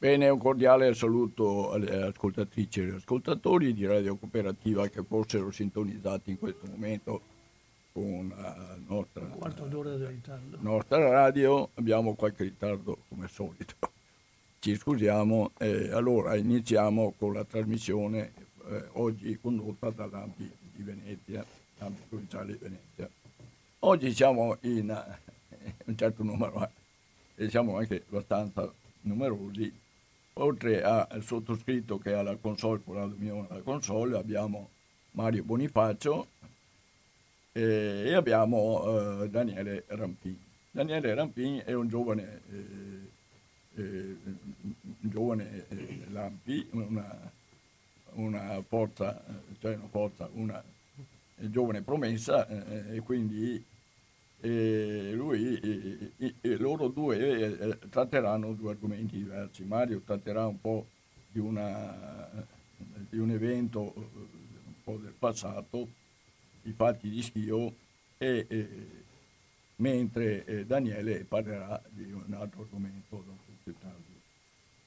Bene, un cordiale saluto alle ascoltatrici e agli ascoltatori di Radio Cooperativa che fossero sintonizzati in questo momento con la nostra, nostra radio. Abbiamo qualche ritardo come al solito, ci scusiamo. Eh, allora iniziamo con la trasmissione eh, oggi condotta dall'AMPI di Venezia, l'AMPI provinciale di Venezia. Oggi siamo in eh, un certo numero e siamo anche abbastanza numerosi oltre al sottoscritto che ha la console, Mio la console, abbiamo Mario Bonifacio eh, e abbiamo eh, Daniele Rampini. Daniele Rampini è un giovane, eh, eh un giovane eh, Lampi, una, una, forza, cioè una forza, una giovane promessa eh, e quindi e lui e, e loro due eh, tratteranno due argomenti diversi. Mario tratterà un po' di, una, di un evento un po' del passato, i fatti di Schio, mentre eh, Daniele parlerà di un altro argomento.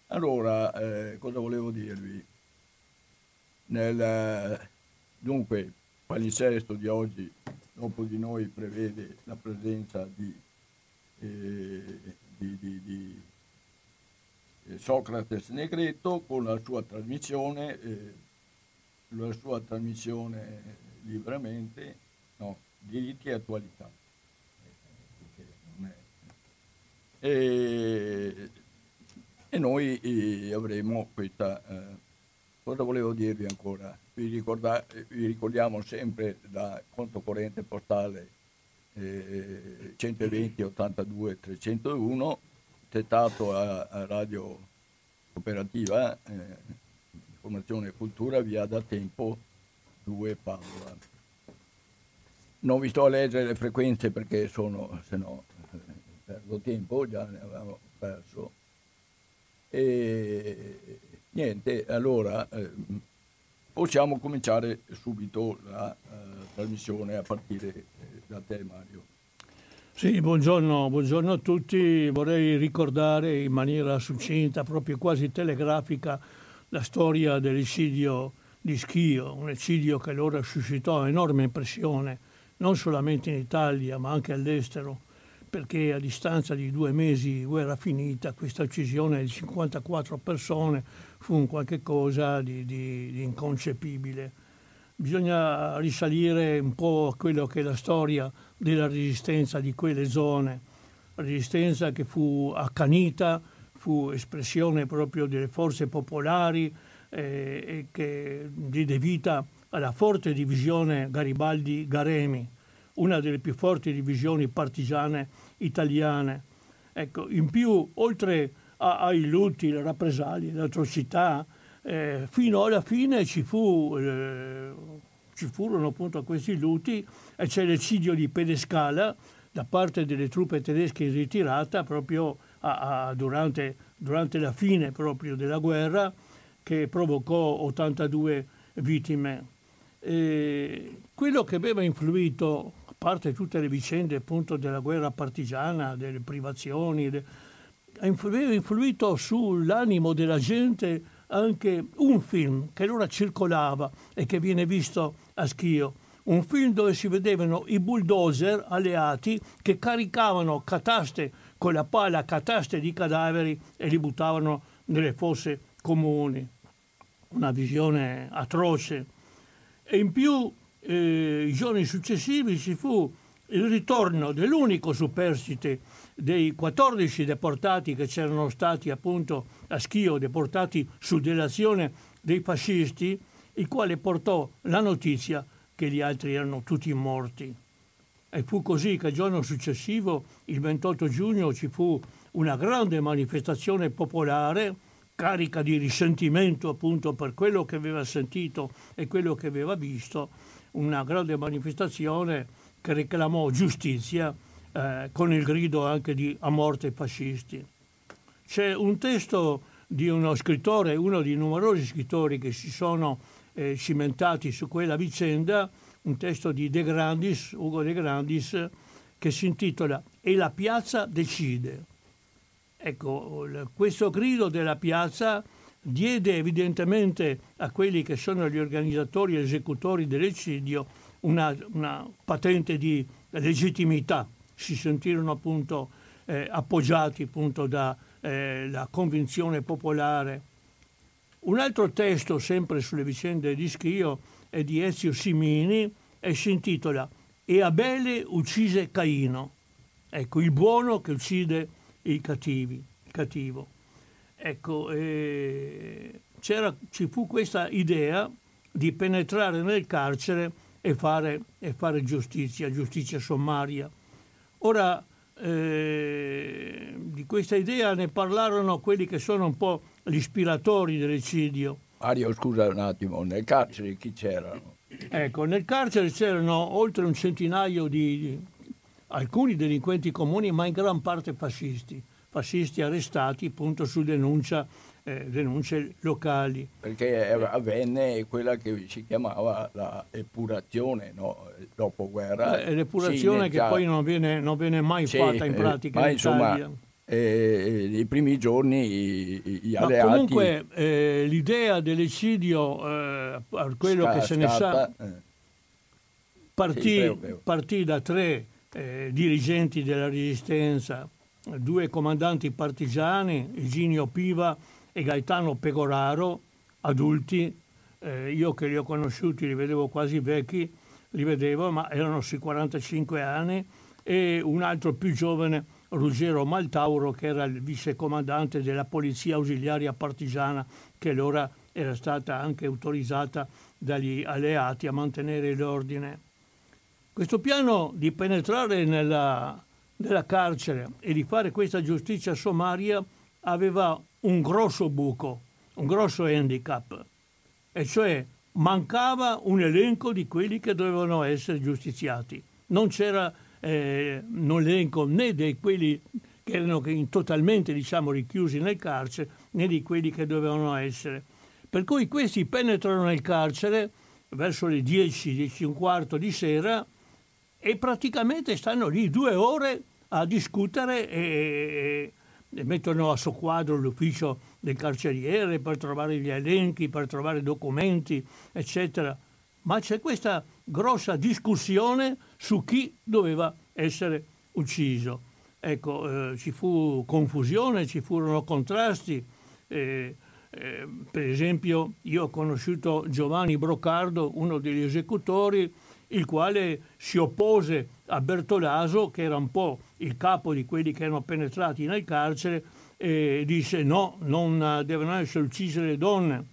Allora, eh, cosa volevo dirvi? Nel, dunque, palinsesto di oggi dopo di noi prevede la presenza di, eh, di, di, di eh, Socrates Negretto con la sua trasmissione, eh, la sua trasmissione liberamente, no, diritti e attualità. E, e noi eh, avremo questa... Eh, cosa volevo dirvi ancora? vi, ricorda, vi ricordiamo sempre da conto corrente postale eh, 120 82 301 tettato a, a Radio Cooperativa eh, Informazione e Cultura via da tempo 2 Padova. Non vi sto a leggere le frequenze perché sono, se no eh, perdo tempo, già ne avevamo perso. E niente, allora eh, possiamo cominciare subito la uh, trasmissione a partire eh, da te Mario. Sì, buongiorno, buongiorno, a tutti. Vorrei ricordare in maniera succinta, proprio quasi telegrafica, la storia dell'eccidio di Schio, un eccidio che allora suscitò enorme impressione, non solamente in Italia ma anche all'estero, perché a distanza di due mesi guerra finita questa uccisione di 54 persone fu un qualche cosa di, di, di inconcepibile. Bisogna risalire un po' a quello che è la storia della resistenza di quelle zone, resistenza che fu accanita, fu espressione proprio delle forze popolari eh, e che diede vita alla forte divisione Garibaldi-Garemi, una delle più forti divisioni partigiane italiane. Ecco, in più, oltre ai lutti, le rappresaglie, le atrocità, eh, fino alla fine ci, fu, eh, ci furono appunto questi lutti e c'è l'eccidio di Pedescala da parte delle truppe tedesche in ritirata proprio a, a, durante, durante, la fine proprio della guerra che provocò 82 vittime. E quello che aveva influito, a parte tutte le vicende appunto della guerra partigiana, delle privazioni, de, aveva influito sull'animo della gente anche un film che allora circolava e che viene visto a Schio. Un film dove si vedevano i bulldozer alleati che caricavano cataste con la pala, cataste di cadaveri e li buttavano nelle fosse comuni. Una visione atroce. E in più, eh, i giorni successivi ci fu il ritorno dell'unico superstite dei 14 deportati che c'erano stati appunto a Schio, deportati su delazione dei fascisti, il quale portò la notizia che gli altri erano tutti morti. E fu così che il giorno successivo, il 28 giugno, ci fu una grande manifestazione popolare carica di risentimento appunto per quello che aveva sentito e quello che aveva visto, una grande manifestazione che reclamò giustizia eh, con il grido anche di a morte ai fascisti. C'è un testo di uno scrittore, uno dei numerosi scrittori che si sono eh, cimentati su quella vicenda, un testo di De Grandis, Ugo De Grandis, che si intitola E la piazza decide. Ecco, questo grido della piazza diede evidentemente a quelli che sono gli organizzatori e esecutori dell'eccidio una, una patente di legittimità. Si sentirono appunto eh, appoggiati appunto dalla eh, convinzione popolare. Un altro testo, sempre sulle vicende di Schio, è di Ezio Simini e si intitola E Abele uccise Caino. Ecco, il buono che uccide i cattivi, il cattivo. Ecco, eh, ci fu questa idea di penetrare nel carcere e fare, e fare giustizia, giustizia sommaria. Ora, eh, di questa idea ne parlarono quelli che sono un po' gli ispiratori dell'eccidio. Mario, scusa un attimo, nel carcere chi c'erano? Ecco, nel carcere c'erano oltre un centinaio di, di alcuni delinquenti comuni, ma in gran parte fascisti, fascisti arrestati appunto su denuncia eh, denunce locali. Perché avvenne quella che si chiamava la epurazione no? dopo guerra. Eh, l'epurazione che poi non viene, non viene mai sì, fatta in pratica ma in insomma, Italia. Eh, i primi giorni gli Ma alleati... comunque eh, l'idea dell'eccidio, eh, quello Sca- che se ne sa, eh. partì, sì, partì, da tre eh, dirigenti della resistenza, due comandanti partigiani, Iginio Piva e Gaetano Pegoraro, adulti, eh, io che li ho conosciuti li vedevo quasi vecchi, li vedevo, ma erano sui 45 anni, e un altro più giovane, Ruggero Maltauro, che era il vicecomandante della Polizia Ausiliaria Partigiana, che allora era stata anche autorizzata dagli alleati a mantenere l'ordine. Questo piano di penetrare nella, nella carcere e di fare questa giustizia sommaria aveva un grosso buco, un grosso handicap, e cioè mancava un elenco di quelli che dovevano essere giustiziati. Non c'era eh, un elenco né di quelli che erano totalmente diciamo, richiusi nel carcere né di quelli che dovevano essere. Per cui questi penetrano nel carcere verso le 10, 10 un quarto di sera e praticamente stanno lì due ore a discutere e, mettono a soqquadro l'ufficio del carceriere per trovare gli elenchi, per trovare documenti, eccetera. Ma c'è questa grossa discussione su chi doveva essere ucciso. Ecco, eh, ci fu confusione, ci furono contrasti. Eh, eh, per esempio, io ho conosciuto Giovanni Brocardo, uno degli esecutori, il quale si oppose a Bertolaso, che era un po' il capo di quelli che erano penetrati nel carcere, e disse no, non devono essere uccise le donne.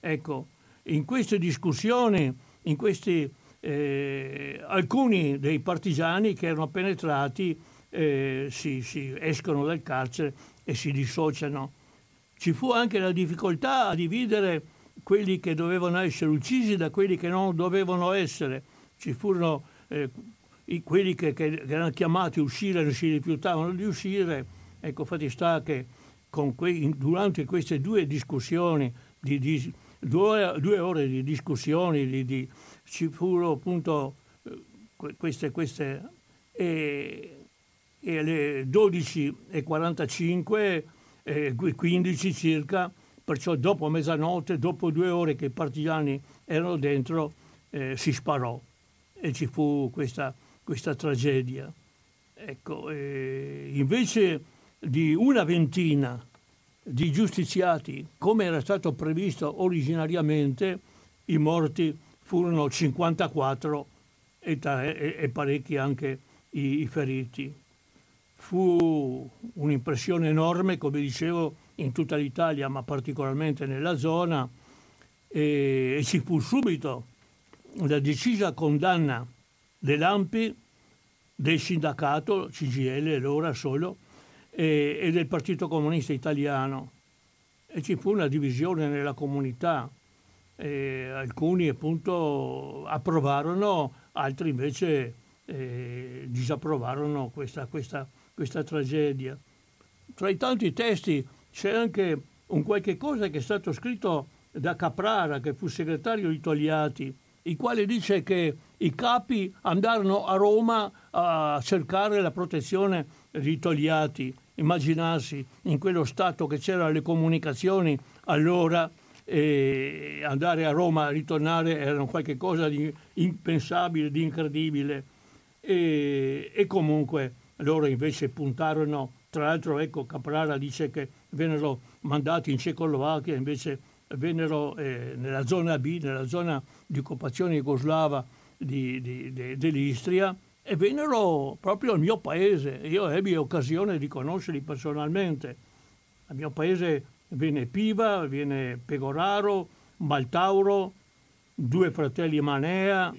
Ecco, in queste discussioni, in questi, eh, alcuni dei partigiani che erano penetrati eh, si, si escono dal carcere e si dissociano. Ci fu anche la difficoltà a dividere quelli che dovevano essere uccisi da quelli che non dovevano essere. Ci furono eh, quelli che, che, erano chiamati a uscire non si rifiutavano di uscire. Ecco, infatti sta che que, durante queste due discussioni, di, di, due, due, ore di discussioni, di, di, ci furono appunto eh, queste, queste e, e alle 12.45, eh, 15 circa, perciò dopo mezzanotte, dopo due ore che i partigiani erano dentro, eh, si sparò e ci fu questa questa tragedia. Ecco, eh, invece di una ventina di giustiziati, come era stato previsto originariamente, i morti furono 54 e, e, e parecchi anche i, i feriti. Fu un'impressione enorme, come dicevo, in tutta l'Italia, ma particolarmente nella zona, e, e ci fu subito la decisa condanna dell'AMPI, del sindacato CGL, allora solo, e, e del Partito Comunista Italiano. E ci fu una divisione nella comunità. E alcuni appunto approvarono, altri invece eh, disapprovarono questa, questa, questa tragedia. Tra i tanti testi c'è anche un qualche cosa che è stato scritto da Caprara, che fu segretario di Togliatti, il quale dice che i capi andarono a Roma a cercare la protezione di Togliatti. Immaginarsi in quello stato che c'erano le comunicazioni allora e andare a Roma, ritornare era qualcosa di impensabile, di incredibile. E, e comunque loro invece puntarono, tra l'altro ecco Caprara dice che vennero mandati in Cecoslovacchia, invece vennero eh, nella zona B, nella zona di occupazione jugoslava di, di, di, dell'Istria e vennero proprio al mio paese. Io ebbi occasione di conoscerli personalmente. Al mio paese venne Piva, viene Pegoraro, Maltauro, due fratelli Manea,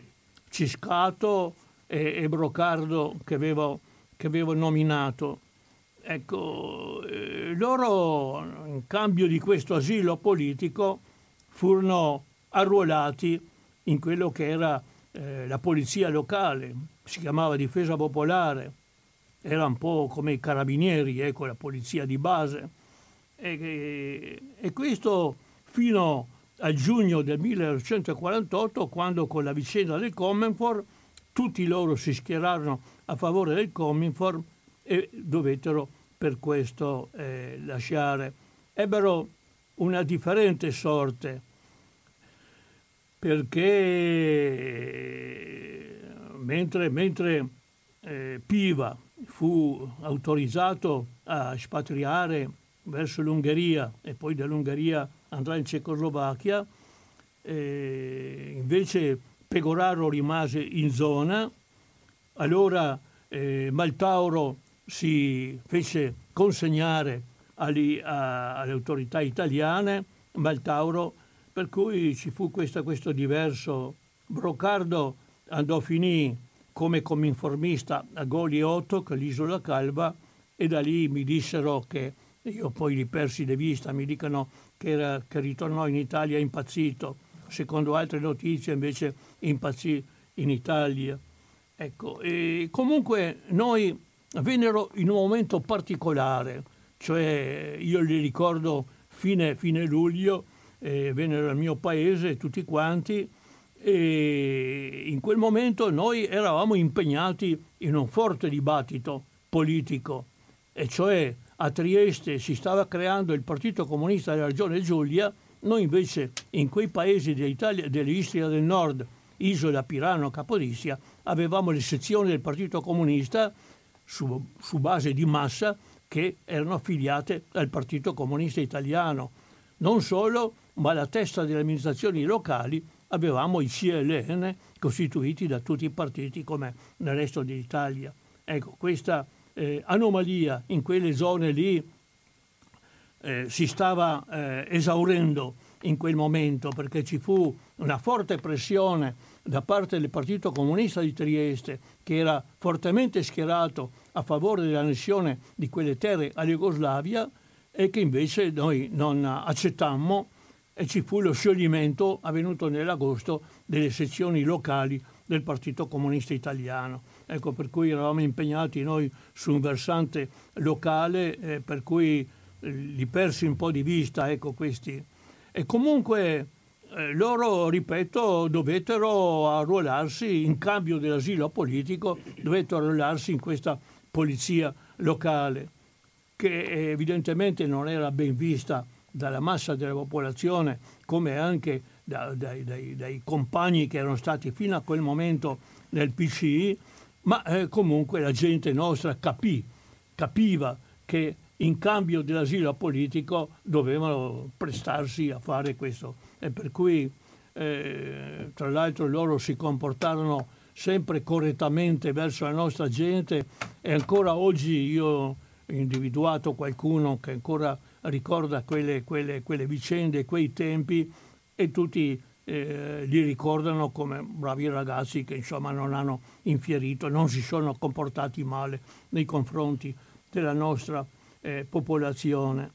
Ciscato e, e Brocardo che avevo, che avevo nominato. Ecco, eh, loro in cambio di questo asilo politico furono arruolati in quello che era eh, la polizia locale, si chiamava difesa popolare, era un po' come i carabinieri, ecco, la polizia di base. E, e questo fino al giugno del 1948, quando con la vicenda del Comenfor tutti loro si schierarono a favore del Cominform e dovettero per questo eh, lasciare. Ebbero una differente sorte perché mentre, mentre eh, Piva fu autorizzato a spatriare verso l'Ungheria e poi dall'Ungheria andrà in Cecoslovacchia, eh, invece Pegoraro rimase in zona, allora eh, Maltauro si fece consegnare alle, a, alle autorità italiane Maltauro, per cui ci fu questo, questo diverso. Brocardo andò a finire come cominformista a Goli Otok, l'isola Calva, e da lì mi dissero che, io poi li persi di vista, mi dicono che, era, che ritornò in Italia impazzito, secondo altre notizie invece impazzì in Italia. Ecco, comunque noi vennero in un momento particolare, cioè io li ricordo fine, fine luglio, eh, vennero al mio paese tutti quanti e in quel momento noi eravamo impegnati in un forte dibattito politico e cioè a Trieste si stava creando il Partito Comunista della Regione Giulia, noi invece in quei paesi dell'Istria del Nord, Isola, Pirano, Capodistria, avevamo le sezioni del Partito Comunista su, su base di massa che erano affiliate al Partito Comunista Italiano. Non solo, ma alla testa delle amministrazioni locali avevamo i CLN costituiti da tutti i partiti come nel resto d'Italia. Ecco, questa eh, anomalia in quelle zone lì eh, si stava eh, esaurendo in quel momento perché ci fu una forte pressione da parte del Partito Comunista di Trieste che era fortemente schierato a favore dell'annessione di quelle terre alla Jugoslavia e che invece noi non accettammo e ci fu lo scioglimento avvenuto nell'agosto delle sezioni locali del Partito Comunista Italiano. Ecco per cui eravamo impegnati noi su un versante locale eh, per cui eh, li persi un po' di vista ecco questi. E comunque eh, loro, ripeto, dovettero arruolarsi in cambio dell'asilo politico, dovettero arruolarsi in questa polizia locale, che evidentemente non era ben vista dalla massa della popolazione, come anche da, dai, dai, dai, compagni che erano stati fino a quel momento nel PCI, ma eh, comunque la gente nostra capì, capiva che in cambio dell'asilo politico dovevano prestarsi a fare questo. E per cui, eh, tra l'altro, loro si comportarono sempre correttamente verso la nostra gente e ancora oggi io ho individuato qualcuno che ancora ricorda quelle, quelle, quelle vicende, quei tempi e tutti eh, li ricordano come bravi ragazzi che insomma non hanno infierito, non si sono comportati male nei confronti della nostra eh, popolazione.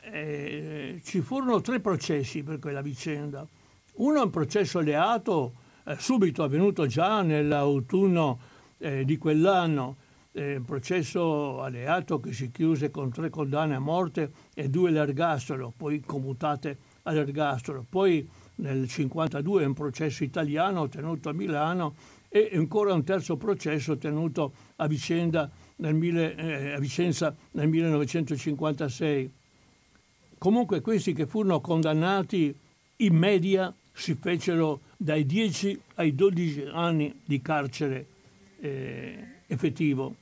Eh, ci furono tre processi per quella vicenda. Uno è un processo alleato, eh, subito avvenuto già nell'autunno eh, di quell'anno, un processo alleato che si chiuse con tre condanne a morte e due all'ergastolo, poi commutate all'ergastolo. Poi nel 1952 un processo italiano tenuto a Milano e ancora un terzo processo tenuto a vicenda mille, eh, a Vicenza nel 1956. Comunque questi che furono condannati in media si fecero dai 10 ai 12 anni di carcere eh, effettivo.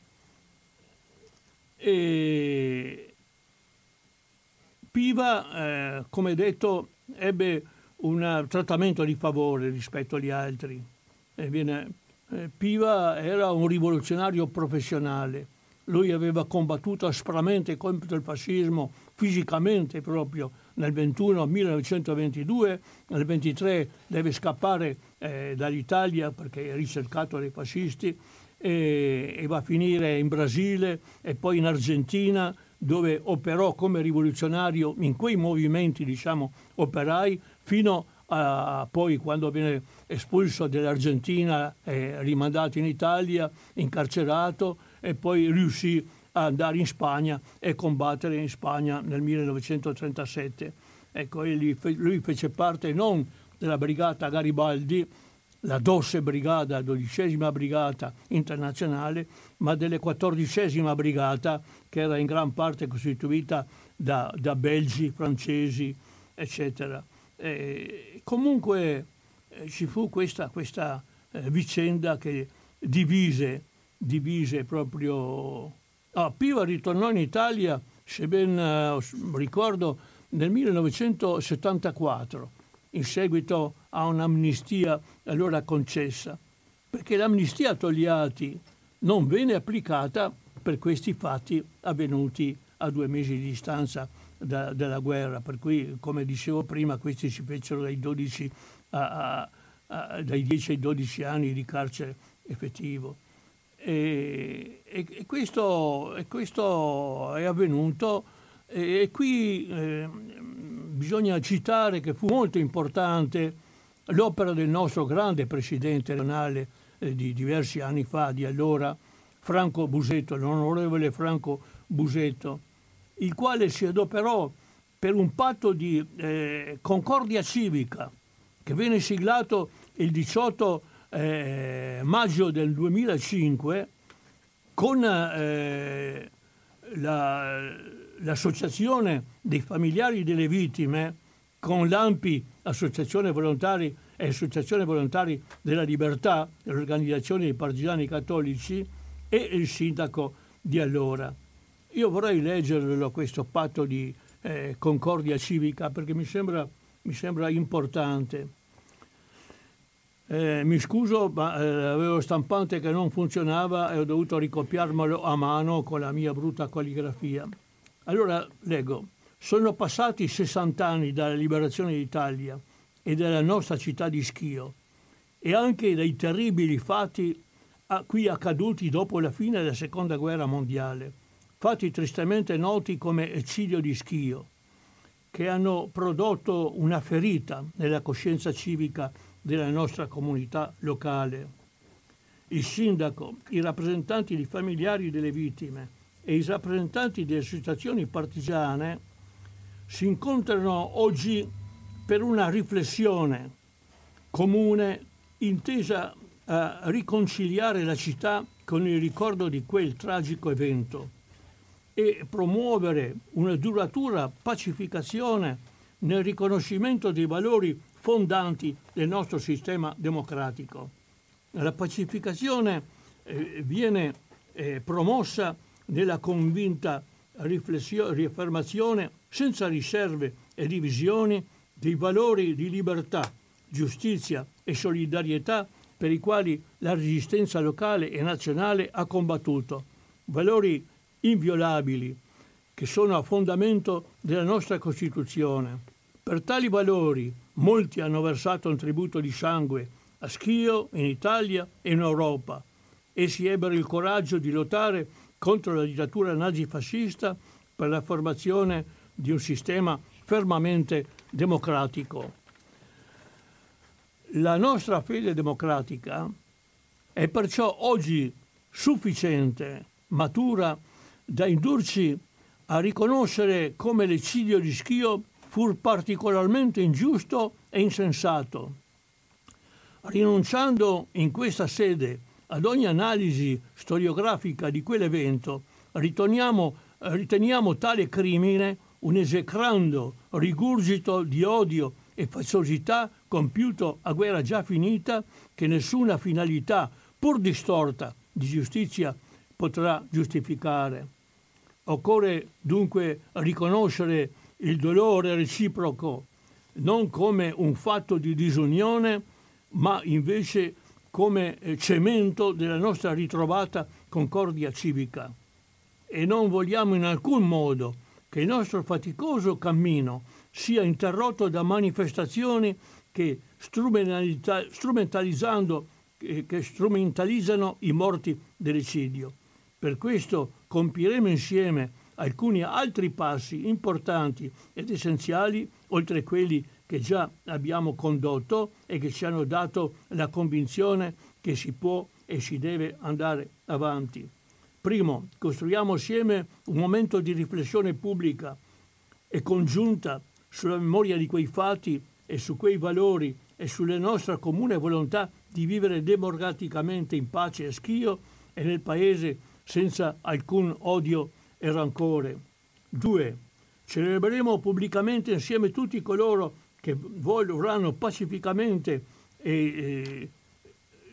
E Piva, eh, come detto, ebbe un trattamento di favore rispetto agli altri. Viene, eh, Piva era un rivoluzionario professionale. Lui aveva combattuto aspramente contro il fascismo, fisicamente proprio, nel 21 1922, nel 23 deve scappare eh, dall'Italia perché è ricercato dai fascisti e, e va a finire in Brasile e poi in Argentina dove operò come rivoluzionario in quei movimenti diciamo, operai fino a poi quando viene espulso dall'Argentina e rimandato in Italia, incarcerato e poi riuscì a andare in Spagna e combattere in Spagna nel 1937. Ecco, lui fece parte non della brigata Garibaldi, la Dosse Brigata, dodicesima brigata internazionale, ma delle quattordicesima brigata che era in gran parte costituita da, da belgi, francesi, eccetera. E comunque eh, ci fu questa, questa eh, vicenda che divise, divise proprio... Ah, Piva ritornò in Italia, se ben eh, ricordo, nel 1974 in seguito a un'amnistia allora concessa, perché l'amnistia a Togliatti non venne applicata per questi fatti avvenuti a due mesi di distanza da, dalla guerra, per cui come dicevo prima questi si fecero dai, 12 a, a, a, dai 10 ai 12 anni di carcere effettivo. E, e, e, questo, e questo, è avvenuto. E, qui eh, bisogna citare che fu molto importante l'opera del nostro grande presidente regionale eh, di diversi anni fa, di allora, Franco Busetto, l'onorevole Franco Busetto, il quale si adoperò per un patto di eh, concordia civica che venne siglato il 18 eh, maggio del 2005 con eh, la, l'associazione dei familiari delle vittime con l'AMPI, Associazione Volontari e Associazione Volontari della Libertà, l'organizzazione dei partigiani cattolici e il sindaco di allora. Io vorrei leggerlo questo patto di eh, concordia civica perché mi sembra, mi sembra importante. Eh, mi scuso, ma eh, avevo stampante che non funzionava e ho dovuto ricopiarmelo a mano con la mia brutta calligrafia. Allora leggo. Sono passati 60 anni dalla liberazione d'Italia e della nostra città di Schio e anche dai terribili fatti qui accaduti dopo la fine della seconda guerra mondiale, fatti tristemente noti come eccidio di Schio, che hanno prodotto una ferita nella coscienza civica della nostra comunità locale. Il sindaco, i rappresentanti di familiari delle vittime e i rappresentanti delle associazioni partigiane si incontrano oggi per una riflessione comune intesa a riconciliare la città con il ricordo di quel tragico evento e promuovere una duratura pacificazione nel riconoscimento dei valori fondanti del nostro sistema democratico. La pacificazione eh, viene eh, promossa nella convinta riaffermazione senza riserve e divisioni dei valori di libertà, giustizia e solidarietà per i quali la resistenza locale e nazionale ha combattuto, valori inviolabili che sono a fondamento della nostra Costituzione. Per tali valori molti hanno versato un tributo di sangue a Schio, in Italia e in Europa. Essi ebbero il coraggio di lottare contro la dittatura nazifascista per la formazione di un sistema fermamente democratico. La nostra fede democratica è perciò oggi sufficiente, matura, da indurci a riconoscere come l'eccidio di Schio fu particolarmente ingiusto e insensato. Rinunciando in questa sede ad ogni analisi storiografica di quell'evento, riteniamo, tale crimine un esecrando rigurgito di odio e faziosità compiuto a guerra già finita che nessuna finalità, pur distorta, di giustizia potrà giustificare. Occorre dunque riconoscere il dolore reciproco non come un fatto di disunione, ma invece come eh, cemento della nostra ritrovata concordia civica. E non vogliamo in alcun modo che il nostro faticoso cammino sia interrotto da manifestazioni che, strumentalizzando, eh, che strumentalizzano i morti dell'eccidio. Per questo compiremo insieme alcuni altri passi importanti ed essenziali, oltre quelli che già abbiamo condotto e che ci hanno dato la convinzione che si può e si deve andare avanti. Primo, costruiamo assieme un momento di riflessione pubblica e congiunta sulla memoria di quei fatti e su quei valori e sulla nostra comune volontà di vivere democraticamente in pace a Schio e nel Paese senza alcun odio e rancore. 2. Celebreremo pubblicamente insieme tutti coloro che vorranno pacificamente e, e,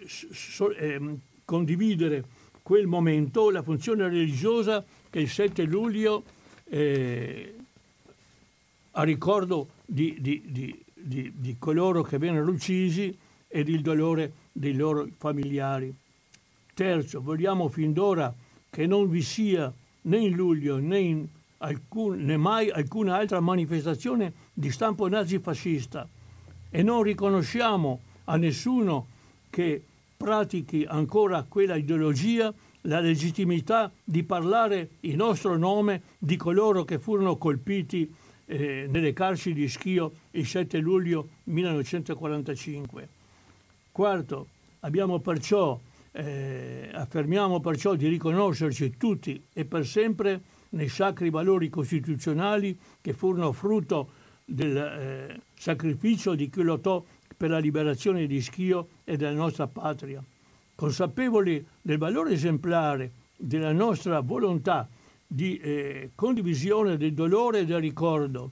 so, eh, condividere quel momento, la funzione religiosa che il 7 luglio eh, a ricordo di, di, di, di, coloro che vennero uccisi e del dolore dei loro familiari. Terzo, vogliamo fin d'ora che non vi sia né in luglio né, in alcun, né mai alcuna altra manifestazione di stampo nazifascista e non riconosciamo a nessuno che pratichi ancora quella ideologia la legittimità di parlare in nostro nome di coloro che furono colpiti eh, nelle carceri di Schio il 7 luglio 1945. Quarto, abbiamo perciò eh, affermiamo perciò di riconoscerci tutti e per sempre nei sacri valori costituzionali che furono frutto del eh, sacrificio di chi lottò per la liberazione di Schio e della nostra patria. Consapevoli del valore esemplare della nostra volontà di eh, condivisione del dolore e del ricordo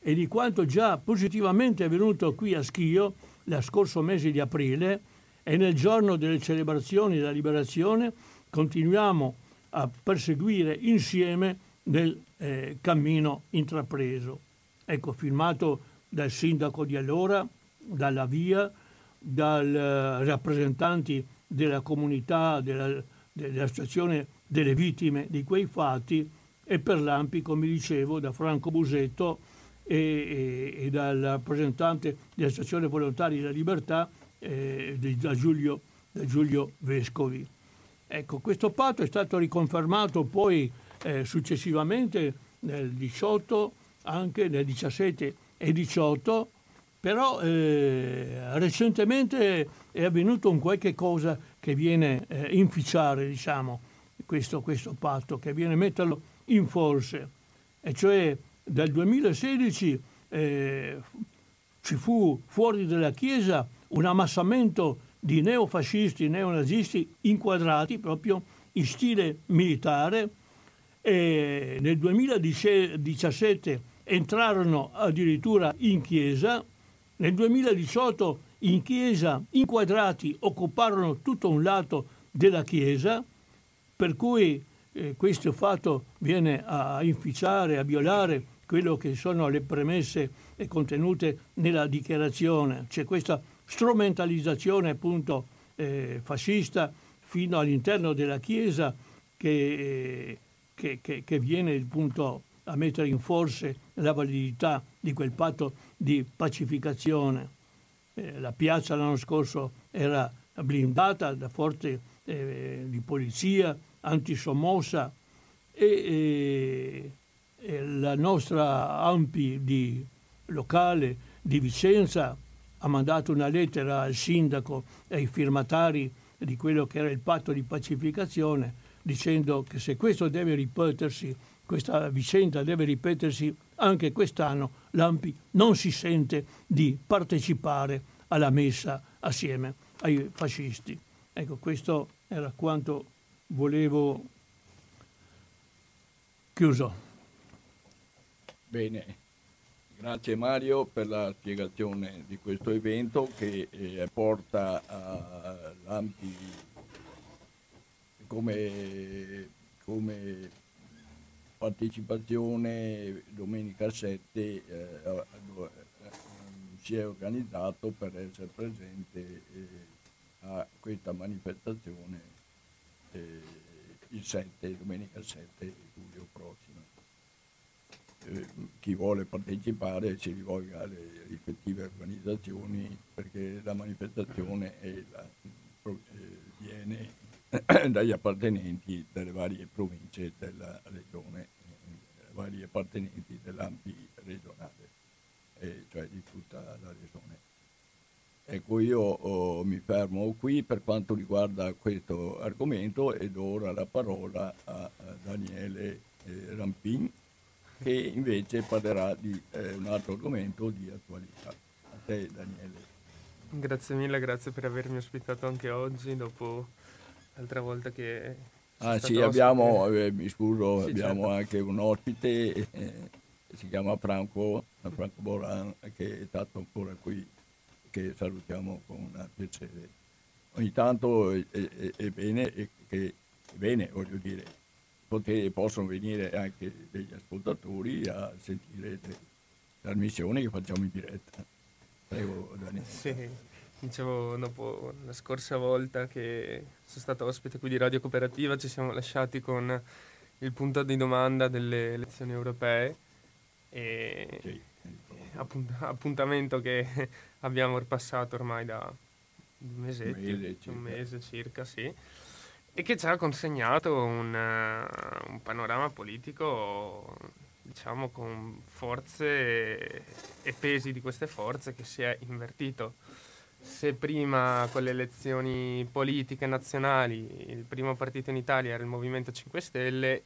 e di quanto già positivamente avvenuto qui a Schio lo scorso mese di aprile, e nel giorno delle celebrazioni della liberazione continuiamo a perseguire insieme nel eh, cammino intrapreso. Ecco, firmato dal sindaco di allora, dalla via, dai eh, rappresentanti della comunità, della, dell'associazione delle vittime di quei fatti e per l'AMPI, come dicevo, da Franco Busetto e, e, e dal rappresentante dell'Associazione Volontari della Libertà eh, da, Giulio, da, Giulio, Vescovi. Ecco, questo patto è stato riconfermato poi eh, successivamente nel 18, anche nel 17 e 18, però eh, recentemente è avvenuto un qualche cosa che viene eh, inficiare diciamo, questo, questo patto, che viene metterlo in forse, e cioè dal 2016 eh, ci fu fuori dalla Chiesa un ammassamento di neofascisti, neonazisti inquadrati proprio in stile militare e nel 2017 entrarono addirittura in chiesa, nel 2018 in chiesa inquadrati occuparono tutto un lato della chiesa, per cui eh, questo fatto viene a inficiare, a violare quello che sono le premesse contenute nella dichiarazione. C'è questa strumentalizzazione appunto eh, fascista fino all'interno della Chiesa che, che, che, che viene appunto a mettere in forse la validità di quel patto di pacificazione. Eh, la piazza l'anno scorso era blindata da forze eh, di polizia antisommossa e, e, la nostra AMPI di locale di Vicenza ha mandato una lettera al sindaco e ai firmatari di quello che era il patto di pacificazione dicendo che se questo deve ripetersi, questa vicenda deve ripetersi anche quest'anno, l'AMPI non si sente di partecipare alla messa assieme ai fascisti. Ecco, questo era quanto volevo chiuso. Bene, grazie Mario per la spiegazione di questo evento che eh, porta a lampi come, come partecipazione domenica 7 eh, eh, si è organizzato per essere presente eh, a questa manifestazione eh, il 7, domenica 7 luglio prossimo. Eh, chi vuole partecipare si rivolga alle rispettive organizzazioni perché la manifestazione la, eh, viene dagli appartenenti delle varie province della regione, eh, vari appartenenti dell'AMPI regionale, cioè di tutta la regione. Ecco, io oh, mi fermo qui per quanto riguarda questo argomento ed ora la parola a, a Daniele eh, Rampin che invece parlerà di eh, un altro argomento di attualità. A te Daniele. Grazie mille, grazie per avermi ospitato anche oggi dopo l'altra volta che... Ah sì, abbiamo, eh, mi scuso, sì, abbiamo certo. anche un ospite, eh, si chiama Franco, Franco Boran, che è stato ancora qui che salutiamo con piacere. Ogni tanto è, è, è bene, è, è bene, voglio dire, poter, possono venire anche degli ascoltatori a sentire le trasmissioni che facciamo in diretta. Prego Daniele. Sì, dicevo dopo la scorsa volta che sono stato ospite qui di Radio Cooperativa ci siamo lasciati con il punto di domanda delle elezioni europee e sì, appunt- appuntamento che abbiamo ripassato ormai da un mesetto, un mese, un mese circa, sì, e che ci ha consegnato un, uh, un panorama politico diciamo con forze e pesi di queste forze che si è invertito. Se prima con le elezioni politiche nazionali il primo partito in Italia era il Movimento 5 Stelle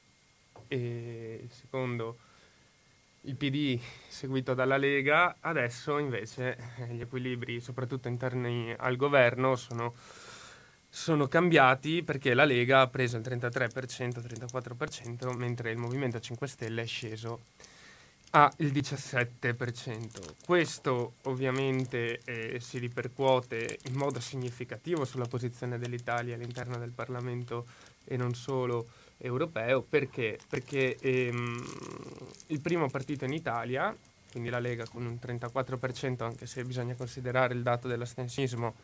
e il secondo il PD seguito dalla Lega, adesso invece eh, gli equilibri, soprattutto interni al governo, sono, sono cambiati perché la Lega ha preso il 33%, 34%, mentre il Movimento 5 Stelle è sceso al 17%. Questo ovviamente eh, si ripercuote in modo significativo sulla posizione dell'Italia all'interno del Parlamento e non solo europeo perché? Perché ehm, il primo partito in Italia, quindi la Lega con un 34%, anche se bisogna considerare il dato dell'astensiismo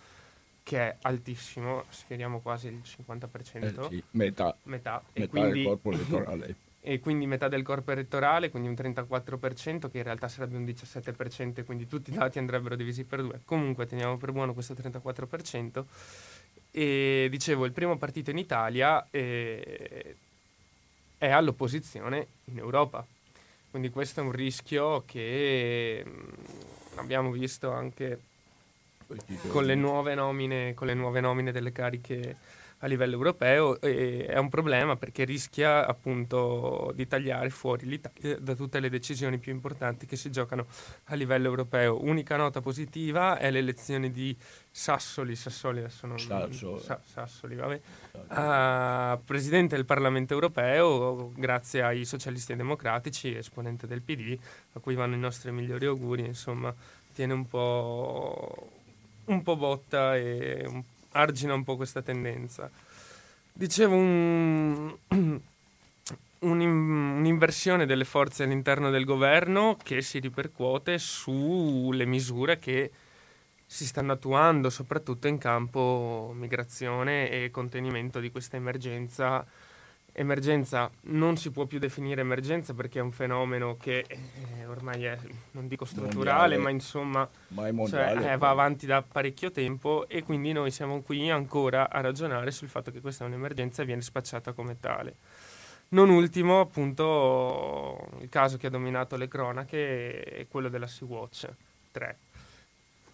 che è altissimo, sfioriamo quasi il 50%. Eh sì, metà, metà, metà quindi, del corpo elettorale. e quindi metà del corpo elettorale, quindi un 34%, che in realtà sarebbe un 17%, quindi tutti i dati andrebbero divisi per due. Comunque teniamo per buono questo 34%. E dicevo, il primo partito in Italia eh, è all'opposizione in Europa. Quindi questo è un rischio che mh, abbiamo visto anche con le, nomine, con le nuove nomine delle cariche a livello europeo è un problema perché rischia appunto di tagliare fuori l'Italia da tutte le decisioni più importanti che si giocano a livello europeo. Unica nota positiva è l'elezione di Sassoli, Sassoli adesso non Sassoli, Sa, Sassoli vabbè, a presidente del Parlamento europeo grazie ai socialisti e democratici, esponente del PD, a cui vanno i nostri migliori auguri, insomma, tiene un po', un po botta e argina un po' questa tendenza. Dicevo un, un'inversione delle forze all'interno del governo che si ripercuote sulle misure che si stanno attuando soprattutto in campo migrazione e contenimento di questa emergenza emergenza non si può più definire emergenza perché è un fenomeno che eh, ormai è, non dico strutturale, mondiale, ma insomma ma mondiale, cioè, eh, va avanti da parecchio tempo e quindi noi siamo qui ancora a ragionare sul fatto che questa è un'emergenza e viene spacciata come tale. Non ultimo, appunto, il caso che ha dominato le cronache è quello della Sea-Watch 3.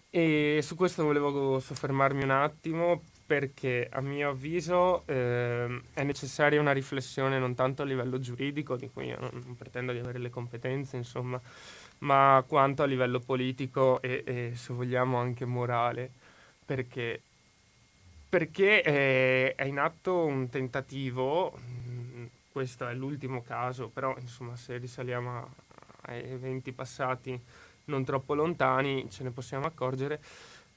E su questo volevo soffermarmi un attimo perché a mio avviso eh, è necessaria una riflessione non tanto a livello giuridico, di cui io non, non pretendo di avere le competenze, insomma, ma quanto a livello politico e, e se vogliamo anche morale, perché perché è, è in atto un tentativo, mm, questo è l'ultimo caso, però insomma se risaliamo ai eventi passati non troppo lontani ce ne possiamo accorgere,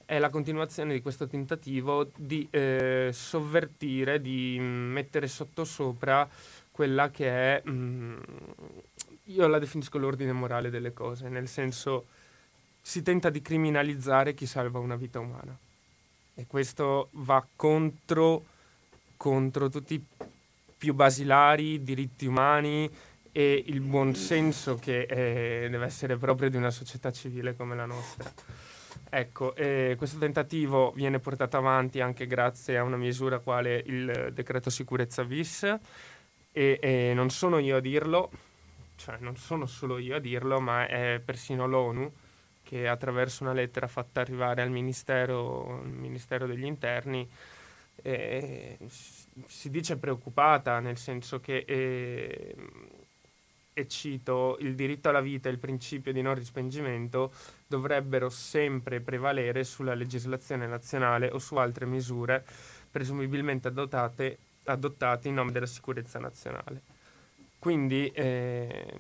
è la continuazione di questo tentativo di eh, sovvertire, di mettere sottosopra quella che è, mh, mm, io la definisco l'ordine morale delle cose, nel senso si tenta di criminalizzare chi salva una vita umana e questo va contro, contro tutti i più basilari diritti umani e il buonsenso che eh, deve essere proprio di una società civile come la nostra. Ecco, eh, questo tentativo viene portato avanti anche grazie a una misura quale il decreto sicurezza bis. E, e non sono io a dirlo, cioè non sono solo io a dirlo, ma è persino l'ONU che attraverso una lettera fatta arrivare al Ministero, Ministero degli Interni eh, si dice preoccupata, nel senso che, eh, e cito, il diritto alla vita e il principio di non rispingimento dovrebbero sempre prevalere sulla legislazione nazionale o su altre misure presumibilmente adottate, adottate in nome della sicurezza nazionale. Quindi eh,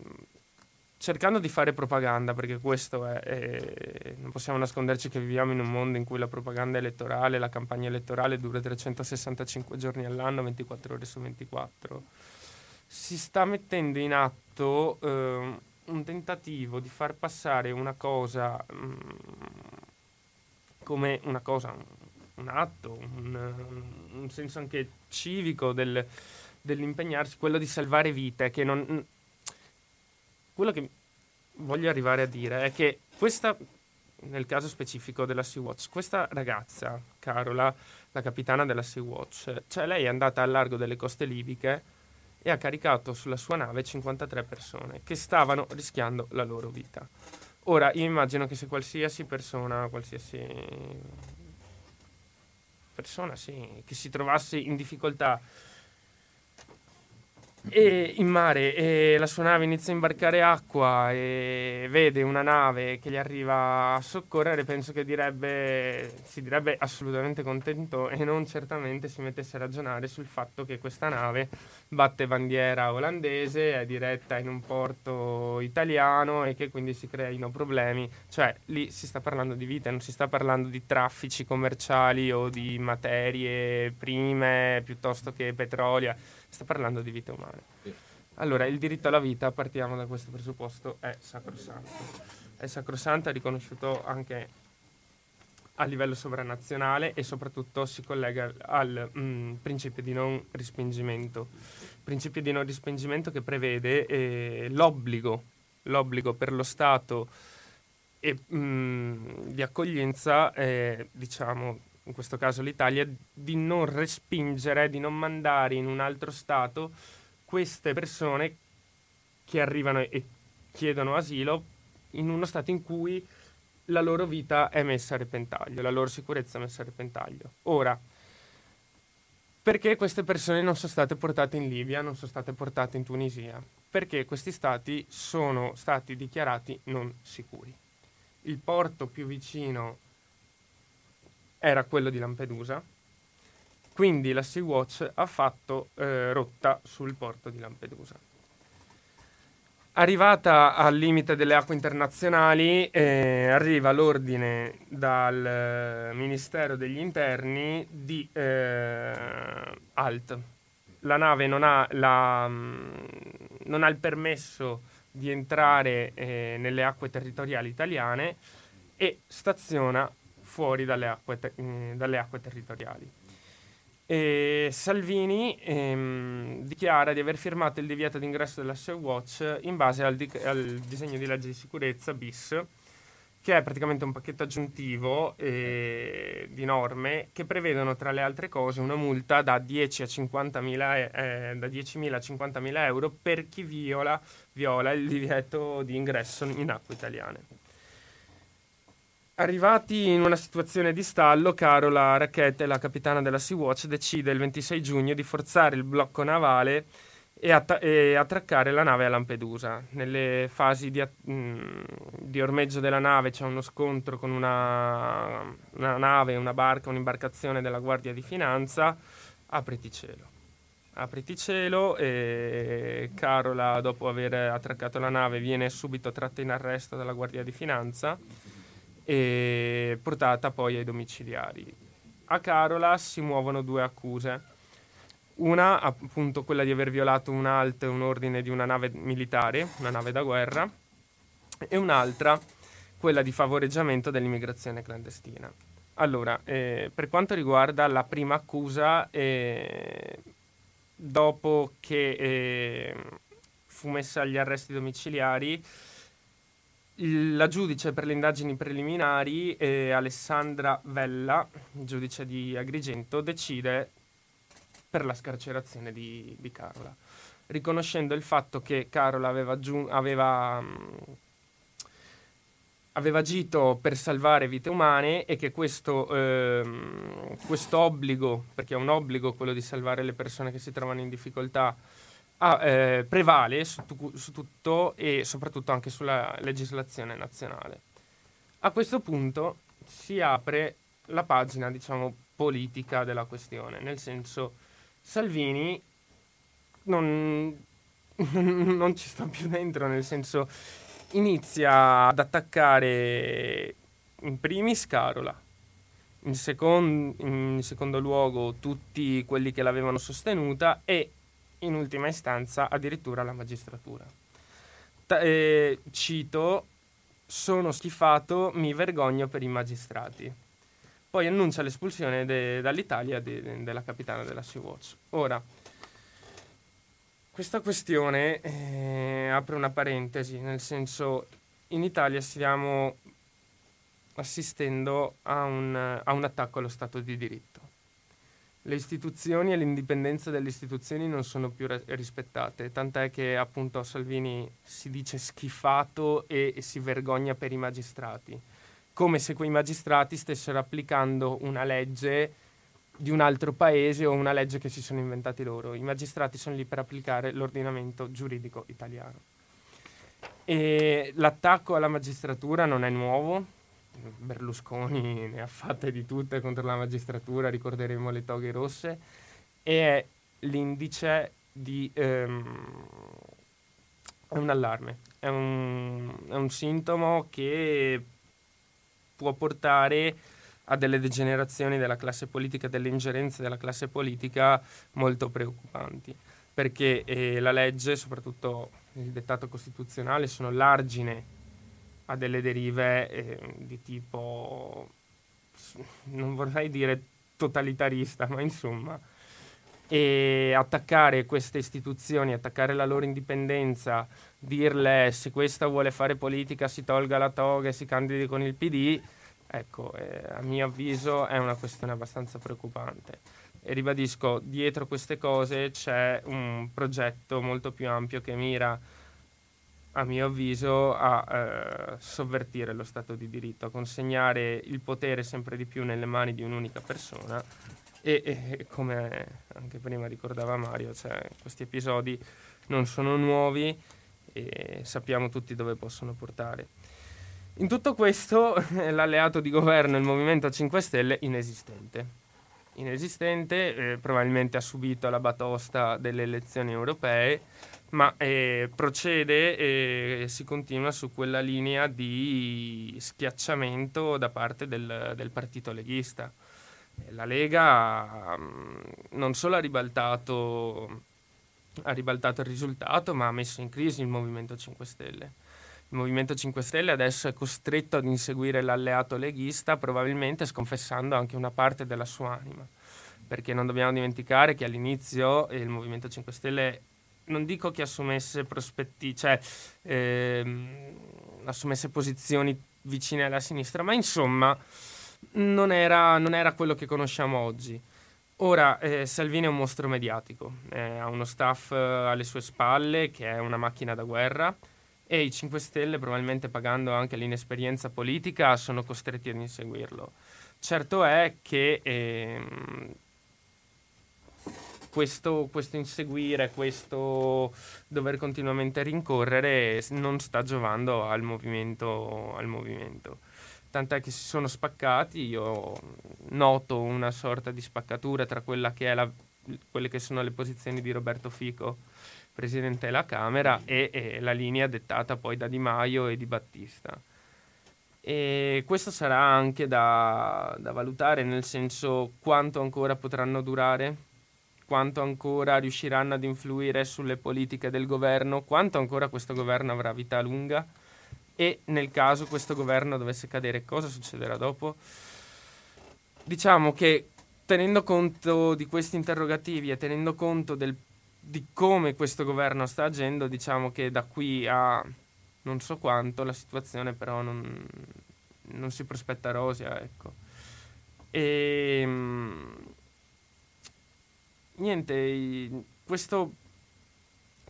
cercando di fare propaganda, perché questo è, è, non possiamo nasconderci che viviamo in un mondo in cui la propaganda elettorale, la campagna elettorale dura 365 giorni all'anno, 24 ore su 24. Si sta mettendo in atto eh, un tentativo di far passare una cosa mm, come una cosa, un, un atto, un, un, senso anche civico del, dell'impegnarsi, quello di salvare vite, che non quello che voglio arrivare a dire è che questa, nel caso specifico della Sea-Watch, questa ragazza, Carola, la capitana della Sea-Watch, cioè lei è andata al largo delle coste libiche e ha caricato sulla sua nave 53 persone che stavano rischiando la loro vita. Ora, io immagino che se qualsiasi persona, qualsiasi persona, sì, che si trovasse in difficoltà e in mare e la sua nave inizia a imbarcare acqua e vede una nave che gli arriva a soccorrere, penso che direbbe, si direbbe assolutamente contento e non certamente si mettesse a ragionare sul fatto che questa nave batte bandiera olandese, è diretta in un porto italiano e che quindi si creino problemi. Cioè lì si sta parlando di vita, non si sta parlando di traffici commerciali o di materie prime piuttosto che petrolio sta parlando di vite umane. Allora, il diritto alla vita, partiamo da questo presupposto, è sacrosanto. È sacrosanto, è riconosciuto anche a livello sovranazionale e soprattutto si collega al mm, principio di non respingimento. Principio di non respingimento che prevede eh, l'obbligo, l'obbligo per lo Stato e, mm, di accoglienza, eh, diciamo, in questo caso l'Italia, di non respingere, di non mandare in un altro Stato queste persone che arrivano e chiedono asilo in uno Stato in cui la loro vita è messa a repentaglio, la loro sicurezza è messa a repentaglio. Ora, perché queste persone non sono state portate in Libia, non sono state portate in Tunisia? Perché questi stati sono stati dichiarati non sicuri. Il porto più vicino era quello di Lampedusa, quindi la Sea-Watch ha fatto eh, rotta sul porto di Lampedusa. Arrivata al limite delle acque internazionali, eh, arriva l'ordine dal eh, Ministero degli Interni di eh, alt. La nave non ha, la, mm, non ha il permesso di entrare eh, nelle acque territoriali italiane e staziona fuori dalle acque, te- mm, dalle acque territoriali. E Salvini ehm, dichiara di aver firmato il divieto d'ingresso della Sea Watch in base al, di- al, disegno di legge di sicurezza bis, che è praticamente un pacchetto aggiuntivo eh, di norme che prevedono tra le altre cose una multa da 10 a 50.000, eh, da 10.000 a 50.000 euro per chi viola, viola il divieto di ingresso in acque italiane. Arrivati in una situazione di stallo, Carola Racchette, la capitana della Sea-Watch, decide il 26 giugno di forzare il blocco navale e, att- e, attraccare la nave a Lampedusa. Nelle fasi di, at- mm, di ormeggio della nave c'è uno scontro con una, una nave, una barca, un'imbarcazione della Guardia di Finanza. Apriti cielo. Apriti cielo e Carola, dopo aver attraccato la nave, viene subito tratta in arresto dalla Guardia di Finanza e portata poi ai domiciliari. A Carola si muovono due accuse una, appunto, quella di aver violato un alt, un ordine di una nave militare, una nave da guerra, e un'altra, quella di favoreggiamento dell'immigrazione clandestina. Allora, eh, per quanto riguarda la prima accusa, eh, dopo che eh, fu messa agli arresti domiciliari, la giudice per le indagini preliminari, eh, Alessandra Vella, giudice di Agrigento, decide per la scarcerazione di, di Carola, riconoscendo il fatto che Carola aveva, giu- aveva, mh, aveva, agito per salvare vite umane e che questo ehm, obbligo, perché è un obbligo quello di salvare le persone che si trovano in difficoltà, ah, eh, prevale su, tu- su tutto e soprattutto anche sulla legislazione nazionale. A questo punto si apre la pagina, diciamo, politica della questione, nel senso Salvini non, non ci sta più dentro, nel senso inizia ad attaccare in primis Carola, in, second, in secondo luogo tutti quelli che l'avevano sostenuta e in ultima istanza addirittura la magistratura. Ta- eh, cito, sono schifato, mi vergogno per i magistrati poi annuncia l'espulsione de- dall'Italia de- della capitana della Sea-Watch. Ora, questa questione eh, apre una parentesi, nel senso in Italia stiamo assistendo a un, a un attacco allo Stato di diritto. Le istituzioni e l'indipendenza delle istituzioni non sono più rispettate, tant'è che appunto Salvini si dice schifato e, e si vergogna per i magistrati come se quei magistrati stessero applicando una legge di un altro paese o una legge che si sono inventati loro. I magistrati sono lì per applicare l'ordinamento giuridico italiano. E l'attacco alla magistratura non è nuovo, Berlusconi ne ha fatte di tutte contro la magistratura, ricorderemo le toghe rosse, e è l'indice di... Um, è un allarme, è un, è un sintomo che può portare a delle degenerazioni della classe politica, delle ingerenze della classe politica molto preoccupanti, perché eh, la legge, soprattutto il dettato costituzionale, sono l'argine a delle derive eh, di tipo, non vorrei dire totalitarista, ma insomma, e attaccare queste istituzioni, attaccare la loro indipendenza, dirle se questa vuole fare politica si tolga la toga e si candidi con il PD, ecco, eh, a mio avviso è una questione abbastanza preoccupante. E ribadisco, dietro queste cose c'è un progetto molto più ampio che mira, a mio avviso, a eh, sovvertire lo Stato di diritto, a consegnare il potere sempre di più nelle mani di un'unica persona e, e, come anche prima ricordava Mario, cioè, questi episodi non sono nuovi e sappiamo tutti dove possono portare. In tutto questo l'alleato di governo, il Movimento 5 Stelle, inesistente. Inesistente, eh, probabilmente ha subito la batosta delle elezioni europee, ma eh, procede e si continua su quella linea di schiacciamento da parte del, del partito leghista la Lega mm, non solo ha ribaltato, ha ribaltato il risultato, ma ha messo in crisi il Movimento 5 Stelle. Il Movimento 5 Stelle adesso è costretto ad inseguire l'alleato leghista, probabilmente sconfessando anche una parte della sua anima. Perché non dobbiamo dimenticare che all'inizio il Movimento 5 Stelle, non dico che assumesse prospetti, cioè ehm, assumesse posizioni vicine alla sinistra, ma insomma non era, non era quello che conosciamo oggi. Ora, eh, Salvini è un mostro mediatico, eh, ha uno staff eh, alle sue spalle che è una macchina da guerra e i 5 Stelle, probabilmente pagando anche l'inesperienza politica, sono costretti ad inseguirlo. Certo è che ehm, questo, questo, inseguire, questo dover continuamente rincorrere non sta giovando al movimento. Al movimento. Tant'è che si sono spaccati, io noto una sorta di spaccatura tra quella che la, quelle che sono le posizioni di Roberto Fico, presidente della Camera, e, e la linea dettata poi da Di Maio e di Battista. E questo sarà anche da, da valutare, nel senso quanto ancora potranno durare quanto ancora riusciranno ad influire sulle politiche del governo, quanto ancora questo governo avrà vita lunga e nel caso questo governo dovesse cadere, cosa succederà dopo? Diciamo che tenendo conto di questi interrogativi e tenendo conto del, di come questo governo sta agendo, diciamo che da qui a non so quanto la situazione però non, non si prospetta rosea, ecco. E, ehm, niente, questo,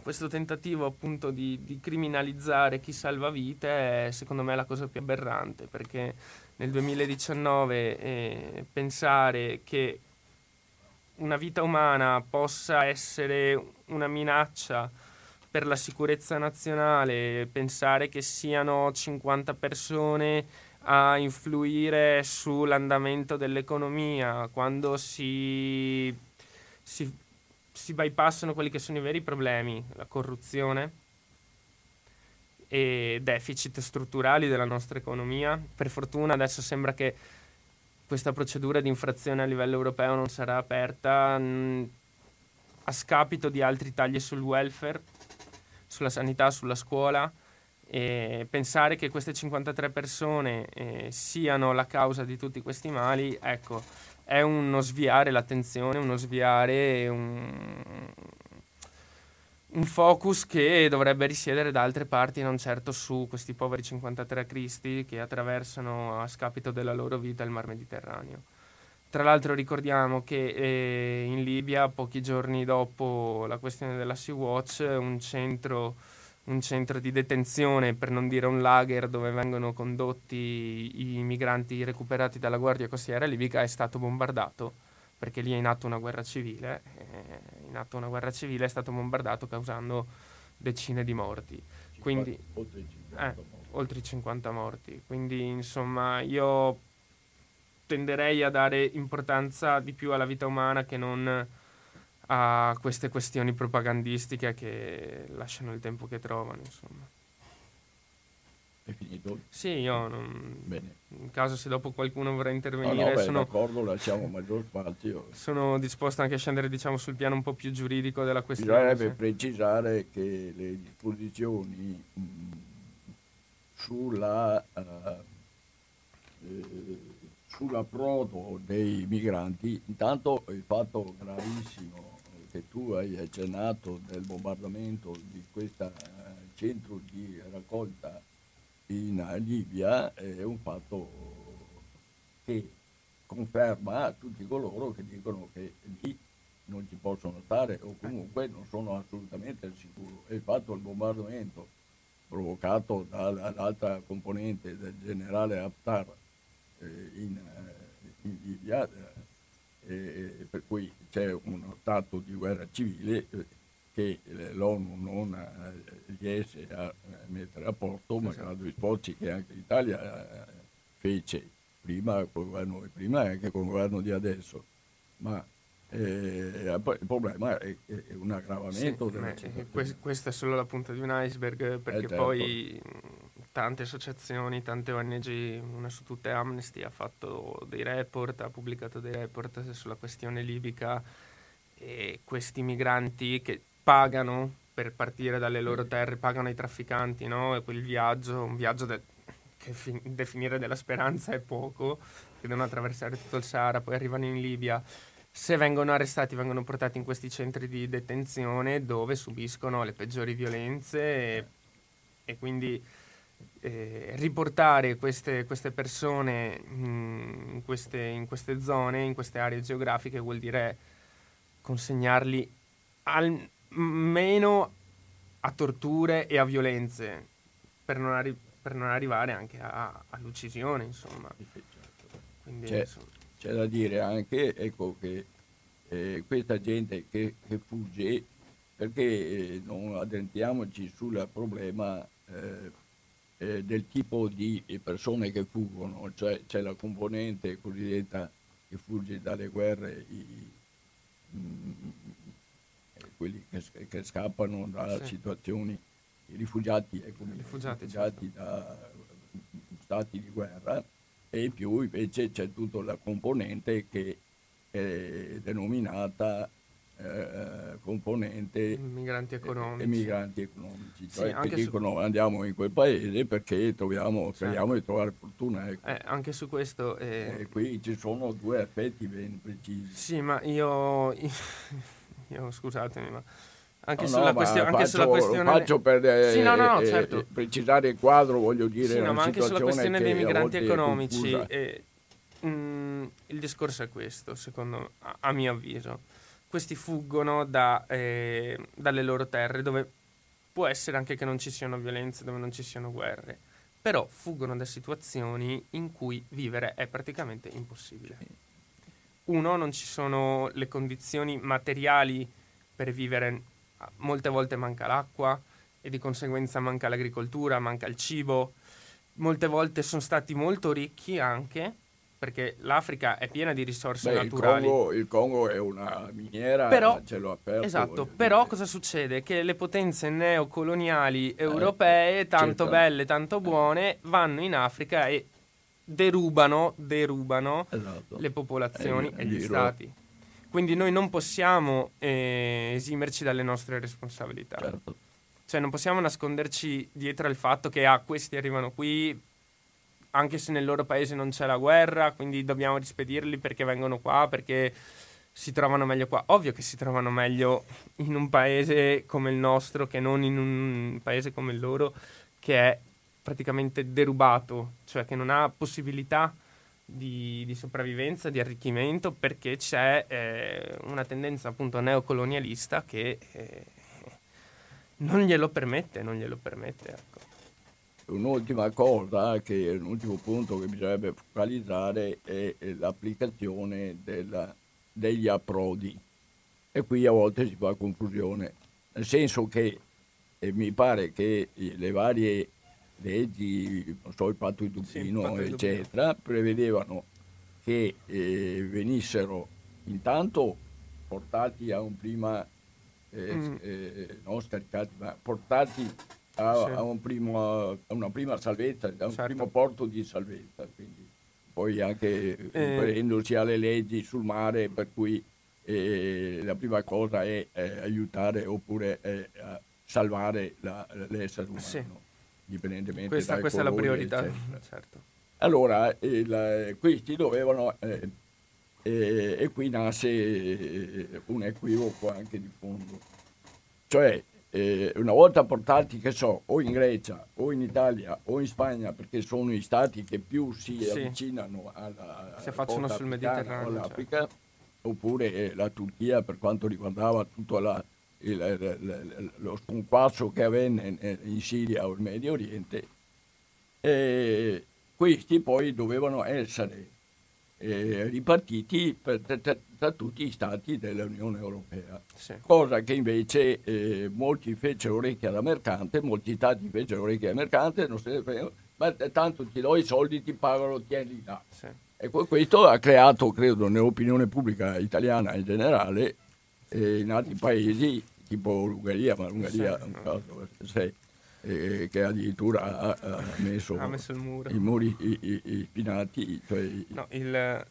questo tentativo appunto di, di, criminalizzare chi salva vite è secondo me la cosa più aberrante perché nel 2019 eh, pensare che una vita umana possa essere una minaccia per la sicurezza nazionale, pensare che siano 50 persone a influire sull'andamento dell'economia, quando si si, si bypassano quelli che sono i veri problemi, la corruzione e deficit strutturali della nostra economia. Per fortuna adesso sembra che questa procedura di infrazione a livello europeo non sarà aperta mh, a scapito di altri tagli sul welfare, sulla sanità, sulla scuola. E pensare che queste 53 persone eh, siano la causa di tutti questi mali, ecco, è uno sviare l'attenzione, uno sviare un, un focus che dovrebbe risiedere da altre parti, non certo su questi poveri 53 cristi che attraversano a scapito della loro vita il mar Mediterraneo. Tra l'altro ricordiamo che eh, in Libia, pochi giorni dopo la questione della Sea-Watch, un centro un centro di detenzione, per non dire un lager dove vengono condotti i migranti recuperati dalla Guardia Costiera libica, è stato bombardato perché lì è in atto una guerra civile. in atto una guerra civile è stato bombardato causando decine di morti. 50, Quindi, oltre, 50 eh, morti. oltre 50 morti. Quindi, insomma, io tenderei a dare importanza di più alla vita umana che non a queste questioni propagandistiche che lasciano il tempo che trovano, insomma. È finito? Sì, io non... Bene. In caso se dopo qualcuno vorrà intervenire... No, no, beh, sono... d'accordo, lasciamo maggior spazio. Sono disposto anche a scendere, diciamo, sul piano un po' più giuridico della questione. Bisognerebbe precisare che le disposizioni mh, sulla... Uh, eh, sull'approdo dei migranti, intanto il fatto gravissimo che tu hai accennato del bombardamento di questo eh, centro di raccolta in Libia è un fatto che conferma tutti coloro che dicono che lì non ci possono stare o comunque non sono assolutamente al sicuro. E il fatto del bombardamento provocato dall'altra componente del generale Haftar eh, in, eh, in Libia eh, eh, per cui c'è uno stato di guerra civile eh, che l'ONU non eh, riesce a mettere a posto, malgrado i sforzi che anche l'Italia fece prima con il governo di prima e anche con il governo di adesso. Ma eh, il problema è, è un aggravamento sì, della situazione. Questa è solo la punta di un iceberg perché eh, certo. poi tante associazioni, tante ONG, una su tutte Amnesty ha fatto dei report, ha pubblicato dei report sulla questione libica e questi migranti che pagano per partire dalle loro terre, pagano ai trafficanti, no? E quel viaggio, un viaggio de- che fi- definire della speranza è poco, che devono attraversare tutto il Sahara, poi arrivano in Libia. Se vengono arrestati, vengono portati in questi centri di detenzione dove subiscono le peggiori violenze e, e quindi eh, riportare queste, queste persone mm, in queste, in queste zone, in queste aree geografiche, vuol dire consegnarli almeno a torture e a violenze per non, arri- per non arrivare anche a, all'uccisione, insomma. Quindi, c'è, insomma. c'è, da dire anche ecco, che eh, questa gente che, che fugge, perché eh, non addentriamoci sul problema eh, eh, del tipo di persone che fuggono, cioè c'è la componente cosiddetta che fugge dalle guerre, i, mh, mm, quelli che, che, scappano da sì. situazioni, i rifugiati, ecco, rifugiati, rifugiati certo. da stati di guerra, e più invece c'è tutta la componente che è denominata eh, componente migranti economici. migranti economici, cioè sì, che dicono su... andiamo in quel paese perché troviamo, certo. speriamo di trovare fortuna. Ecco. Eh, anche su questo... Eh... qui ci sono due aspetti ben precisi. Sì, ma io, io scusatemi, ma anche, no, sulla, no, questio- anche faccio, sulla questione... faccio per eh, sì, no, no, eh, certo. precisare il quadro, voglio dire... Sì, ma anche sulla questione dei migranti economici, eh, mh, mm, il discorso è questo, secondo a, a mio avviso questi fuggono da, eh, dalle loro terre dove può essere anche che non ci siano violenze, dove non ci siano guerre, però fuggono da situazioni in cui vivere è praticamente impossibile. Uno, non ci sono le condizioni materiali per vivere, molte volte manca l'acqua e di conseguenza manca l'agricoltura, manca il cibo, molte volte sono stati molto ricchi anche, perché l'Africa è piena di risorse Beh, naturali. Il Congo, il Congo, è una miniera, però, cielo aperto. Esatto, però dire. cosa succede? Che le potenze neocoloniali eh, europee, eh, tanto certo. belle, tanto buone, vanno in Africa e derubano, derubano esatto. le popolazioni eh, e gli stati. Quindi noi non possiamo eh, esimerci dalle nostre responsabilità. Certo. Cioè non possiamo nasconderci dietro al fatto che ah, questi arrivano qui anche se nel loro paese non c'è la guerra, quindi dobbiamo rispedirli perché vengono qua, perché si trovano meglio qua. Ovvio che si trovano meglio in un paese come il nostro che non in un paese come il loro che è praticamente derubato, cioè che non ha possibilità di, di sopravvivenza, di arricchimento, perché c'è eh, una tendenza appunto neocolonialista che eh, non glielo permette, non glielo permette. Un'ultima cosa, che un ultimo punto che bisognerebbe focalizzare è l'applicazione della, degli approdi. E qui a volte si fa confusione, nel senso che mi pare che le varie leggi, non so, il patto di Dublino, sì, eccetera, Dublino. prevedevano che eh, venissero intanto portati a un prima, eh, mm. eh, non scaricati, ma portati a, sì. a, un primo, a, una prima salvezza, a un certo. primo porto di salvezza. Quindi poi anche riferendosi eh. alle leggi sul mare, per cui eh, la prima cosa è eh, aiutare oppure eh, salvare la, l'essere umano, sì. indipendentemente questa, questa colori, è la priorità. Certo. Allora, il, questi dovevano, eh, eh, e qui nasce un equivoco anche di fondo, cioè eh, una volta portati, che so, o in Grecia o in Italia o in Spagna, perché sono i stati che più si sì. avvicinano alla, si affacciano sul Mediterraneo, all'Africa, cioè. oppure eh, la Turchia per quanto riguardava tutto la, il, il, lo sconquasso che avvenne in Siria o in Medio Oriente, e questi poi dovevano essere eh, ripartiti per, per, tra tutti gli stati dell'Unione Europea, sì. cosa che invece eh, molti fecero orecchia da mercante, molti stati fecero orecchia da mercante, non se ne frega, ma tanto ti do i soldi, ti pagano, tieni là. Sì. E questo ha creato, credo, nell'opinione pubblica italiana in generale, eh, in altri paesi, tipo l'Ungheria, ma l'Ungheria sì. è un caso, sei, eh, che addirittura ha, ha, messo, ha messo i muri i, i, i spinati. Cioè no, il,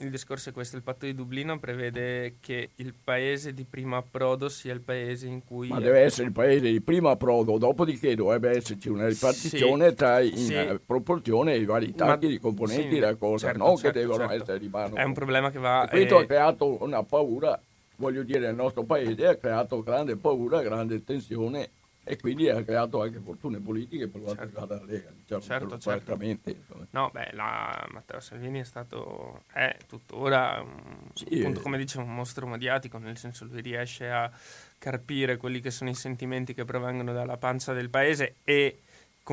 il discorso è questo, il patto di Dublino prevede che il paese di primo approdo sia il paese in cui... Ma deve essere il paese di primo approdo, dopodiché dovrebbe esserci una ripartizione sì, tra in sì. proporzione i vari tagli Ma, di componenti sì, della cosa, certo, non certo, che devono certo. essere di mano. È un problema che va... E questo eh... ha creato una paura, voglio dire, nel nostro paese ha creato grande paura, grande tensione e quindi ha creato anche fortune politiche per quanto certo. riguarda la Lega, diciamo, certo, certo. No, beh, la, Matteo Salvini è stato, è tuttora, sì, appunto, come dice, un mostro mediatico, nel senso lui riesce a carpire quelli che sono i sentimenti che provengono dalla pancia del paese e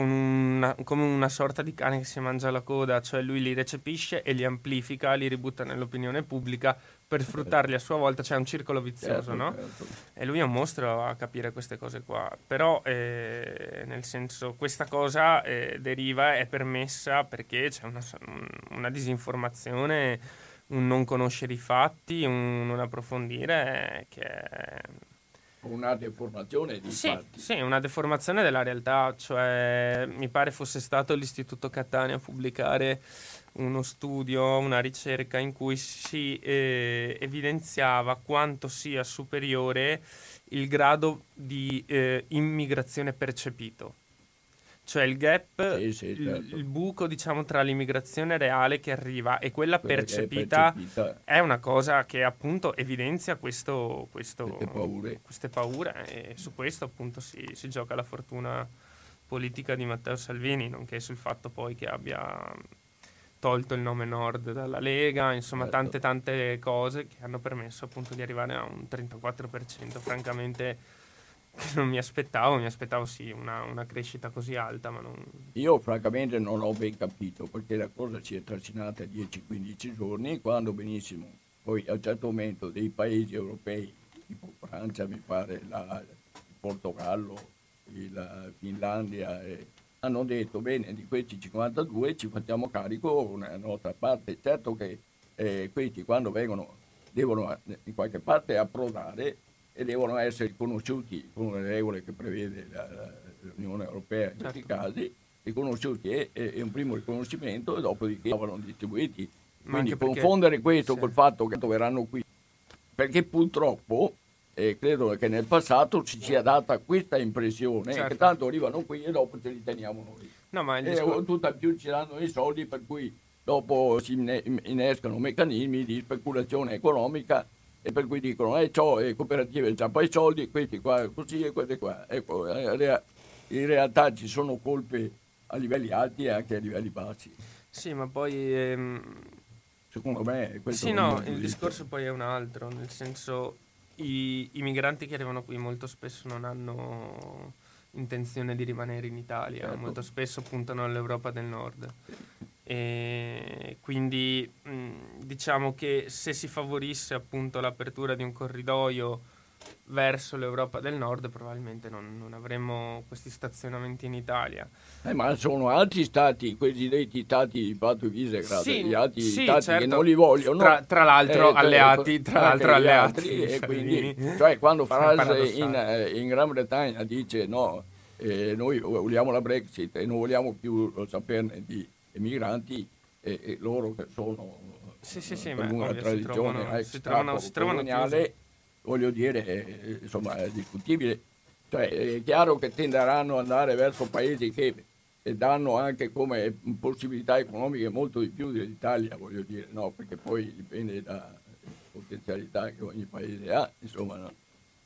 una, come una sorta di cane che si mangia la coda, cioè lui li recepisce e li amplifica, li ributta nell'opinione pubblica per sfruttarli a sua volta, c'è cioè un circolo vizioso, certo, no? Certo. E lui è un mostro a capire queste cose qua, però eh, nel senso questa cosa eh, deriva, è permessa perché c'è una, una, disinformazione, un non conoscere i fatti, un non approfondire eh, che è una deformazione di sì, fatti. Sì, una deformazione della realtà, cioè mi pare fosse stato l'Istituto Catania a pubblicare uno studio, una ricerca in cui si eh, evidenziava quanto sia superiore il grado di eh, immigrazione percepito cioè il gap, sì, sì, certo. il, buco diciamo tra l'immigrazione reale che arriva e quella, quella percepita, è percepita, è una cosa che appunto evidenzia questo, questo, queste, paure. queste, paure. e su questo appunto si, si, gioca la fortuna politica di Matteo Salvini, nonché sul fatto poi che abbia tolto il nome Nord dalla Lega, insomma certo. tante tante cose che hanno permesso appunto di arrivare a un 34%, francamente non mi aspettavo, mi aspettavo sì una, una crescita così alta, ma non... Io francamente non ho ben capito perché la cosa si è trascinata 10-15 giorni quando benissimo, poi a un certo momento dei paesi europei, tipo Francia mi pare, la, il Portogallo, la Finlandia, eh, hanno detto bene di questi 52 ci facciamo carico una nostra parte. Certo che eh, questi quando vengono devono eh, in qualche parte approdare e devono essere riconosciuti con le regole che prevede la, l'Unione Europea in questi certo. casi, riconosciuti e, e, un primo riconoscimento e dopodiché vengono distribuiti. Quindi confondere questo sì. col fatto che verranno qui, perché purtroppo eh, credo che nel passato ci sia data questa impressione certo. che tanto arrivano qui e dopo ce li teniamo noi. No, ma e discor- tutto più ci danno i soldi per cui dopo si innescano meccanismi di speculazione economica e per cui dicono eh ciò e cooperative già poi soldi questi qua così e questi qua ecco eh, in realtà ci sono colpe a livelli alti e anche a livelli bassi. Sì ma poi ehm... secondo me sì no il discorso poi è un altro nel senso i, i migranti che arrivano qui molto spesso non hanno intenzione di rimanere in Italia certo. molto spesso puntano all'Europa del Nord e quindi mh, diciamo che se si favorisse appunto l'apertura di un corridoio verso l'Europa del Nord probabilmente non, non avremmo questi stazionamenti in Italia. Eh, ma sono altri stati, cosiddetti stati di Patto Visegrad, sì, gli altri sì, stati certo. che non li vogliono. Tra, tra l'altro eh, alleati, tra l'altro alleati. Altri, e quindi, cioè quando Farage in, eh, in, Gran Bretagna dice no, eh, noi vogliamo la Brexit e non vogliamo più saperne di migranti e, e loro che sono sì, sì, sì, per una tradizione si trovano, si trovano voglio dire, eh, insomma, è discutibile. Cioè, è chiaro che tenderanno ad andare verso paesi che danno anche come possibilità economiche molto di più dell'Italia, voglio dire, no? Perché poi dipende da potenzialità che ogni paese ha, insomma, no?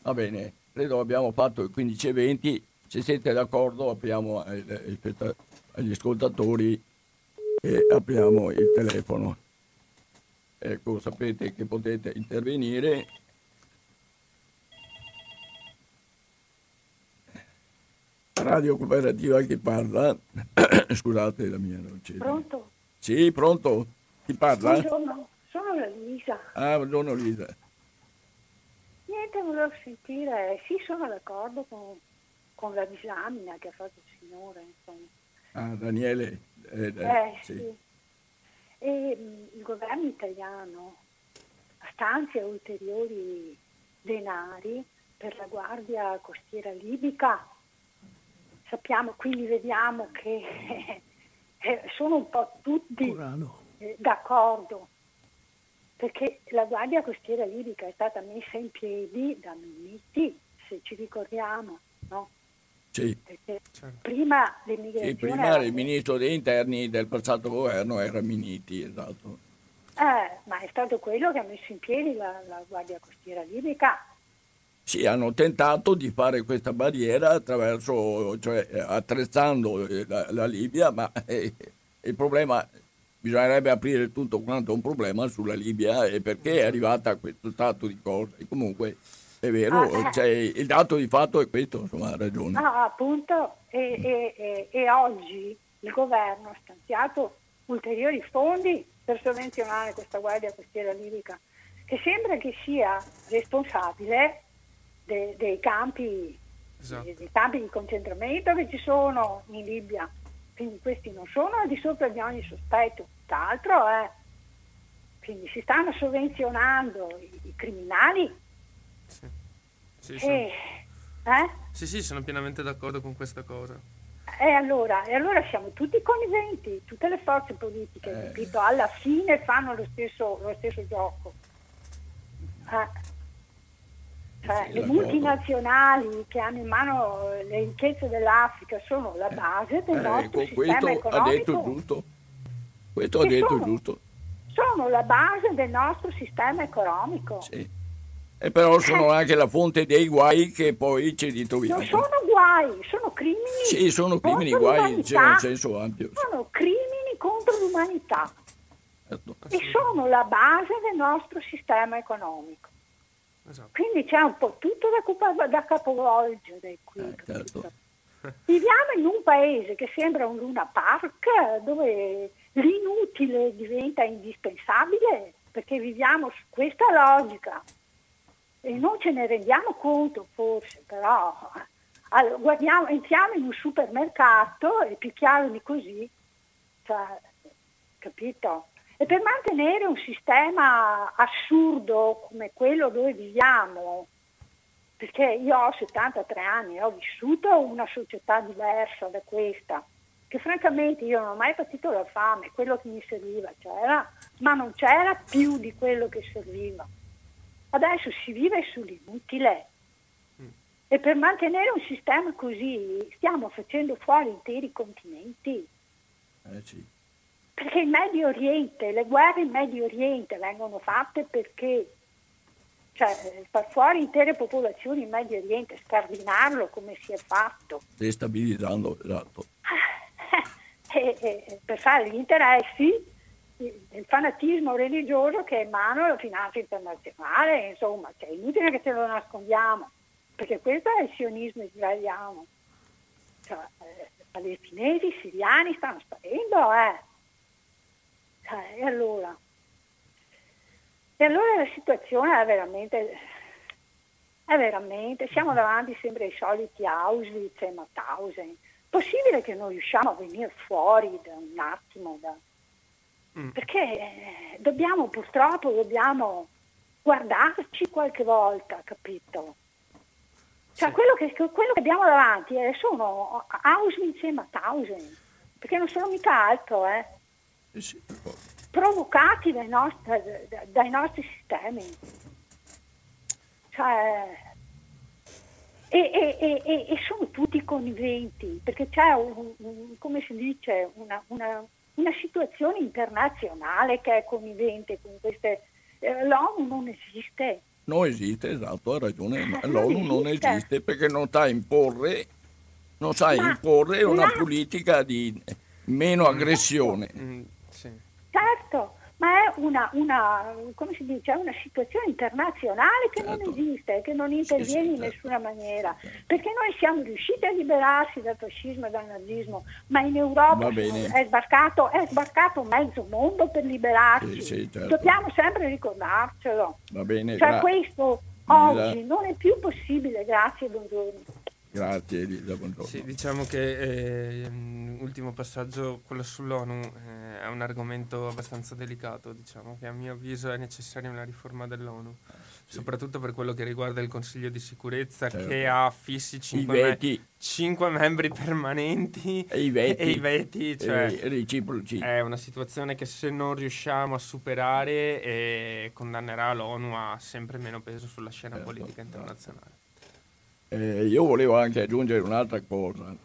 Va bene, credo abbiamo fatto il 15 e 20, se siete d'accordo apriamo agli ascoltatori e apriamo il telefono. Ecco, sapete che potete intervenire. Radio Cooperativa che parla. Scusate la mia noce. Pronto? Sì, pronto. Chi parla? Buongiorno, sono la Luisa. Ah, buongiorno Luisa. Niente, volevo sentire, sì, sono d'accordo con, con la disamina che ha fatto il signore. Insomma. Ah, Daniele. Eh, eh, sì. Sì. E mh, il governo italiano stanzia ulteriori denari per la guardia costiera libica. Sappiamo, quindi vediamo che eh, sono un po' tutti eh, d'accordo, perché la guardia costiera libica è stata messa in piedi da Minniti, se ci ricordiamo, no? Sì. Certo. Prima l'immigrazione... Sì, prima il ministro degli interni del passato governo era Miniti, esatto. Eh, ma è stato quello che ha messo in piedi la, la Guardia Costiera Libica. Sì, hanno tentato di fare questa barriera attraverso, cioè attrezzando la, la Libia, ma eh, il problema, bisognerebbe aprire tutto quanto un problema sulla Libia e perché è arrivata a questo stato di cose. Comunque È vero, ah, eh. cioè, il dato di fatto è questo, insomma, ha ragione. Ah, appunto, e, e, e, e oggi il governo ha stanziato ulteriori fondi per sovvenzionare questa guardia costiera libica, che sembra che sia responsabile de, dei, campi, esatto. dei, dei campi di concentramento che ci sono in Libia. Quindi questi non sono al di sopra di ogni sospetto, tutt'altro è. Quindi si stanno sovvenzionando i, i criminali. Sì. Sì, e, eh? sì, sì, sono pienamente d'accordo con questa cosa. E allora, e allora siamo tutti conniventi, tutte le forze politiche, eh. capito? Alla fine fanno lo stesso, lo stesso gioco. Eh. Cioè, sì, le multinazionali che hanno in mano le ricchezze dell'Africa sono la base del eh, nostro ecco, sistema economico. Ha detto giusto. Questo ha detto sono, giusto. Sono la base del nostro sistema economico. Sì. E però sono anche la fonte dei guai che poi ci ritroviamo. Non sono guai, sono crimini. Sì, sono crimini, guai cioè, nel senso ampio. Sono crimini contro l'umanità. Certo. E sono la base del nostro sistema economico. Esatto. Quindi c'è un po' tutto da, da capovolgere qui. Eh, certo. Viviamo in un paese che sembra un Luna Park dove l'inutile diventa indispensabile perché viviamo su questa logica e non ce ne rendiamo conto forse, però allora, guardiamo, entriamo in un supermercato, è più chiaro di così, cioè, capito? E per mantenere un sistema assurdo come quello dove viviamo, perché io ho 73 anni e ho vissuto una società diversa da questa, che francamente io non ho mai patito la fame, quello che mi serviva c'era, ma non c'era più di quello che serviva. Adesso si vive sull'inutile. Mm. E per mantenere un sistema così stiamo facendo fuori interi continenti. Eh sì. Perché in Medio Oriente, le guerre in Medio Oriente vengono fatte perché cioè, far fuori intere popolazioni in Medio Oriente, scardinarlo come si è fatto. Destabilizzando, esatto. per fare gli interessi il fanatismo religioso che è in mano alla finanza internazionale, insomma, cioè, è inutile che ce lo nascondiamo, perché questo è il sionismo israeliano. Cioè, eh, palestinesi, siriani stanno sparendo, eh. Cioè, e allora? E allora la situazione è veramente, è veramente, siamo davanti sempre ai soliti Auschwitz e Mauthausen. Possibile che non riusciamo a venire fuori da un attimo da, Mm. Perché eh, dobbiamo purtroppo dobbiamo guardarci qualche volta, capito? Cioè sì. quello, che, quello, che, abbiamo davanti eh, sono Auschwitz e Mauthausen, perché non sono mica altro, eh. Sì. Provocati dai nostri, dai nostri sistemi. Cioè, e, e, e, e, sono tutti conniventi, perché c'è, un, un, come si dice, una, una una situazione internazionale che è connivente con queste... Eh, L'ONU non esiste. Non esiste, esatto, ha ragione, ma l'ONU non esiste perché non sa imporre, non sa ma imporre una la... politica di meno aggressione. Mm, sì. Certo, ma è una, una, dice, una situazione internazionale che certo. non esiste, che non interviene sì, sì, in certo. nessuna maniera, perché noi siamo riusciti a liberarsi dal fascismo e dal nazismo, ma in Europa è sbarcato, è sbarcato, mezzo mondo per liberarsi, sì, certo. dobbiamo sempre ricordarcelo. Va bene, cioè questo oggi non è più possibile, grazie, buongiorno. Grazie Elisa, buongiorno. Sì, diciamo che eh, ultimo passaggio, quello sull'ONU, eh, è un argomento abbastanza delicato, diciamo che a mio avviso è necessaria una riforma dell'ONU, sì. soprattutto per quello che riguarda il Consiglio di sicurezza certo. che ha fissi 5 me- membri permanenti e i veti, e i veti cioè, e è una situazione che se non riusciamo a superare eh, condannerà l'ONU a sempre meno peso sulla scena certo. politica internazionale. Eh, io volevo anche aggiungere un'altra cosa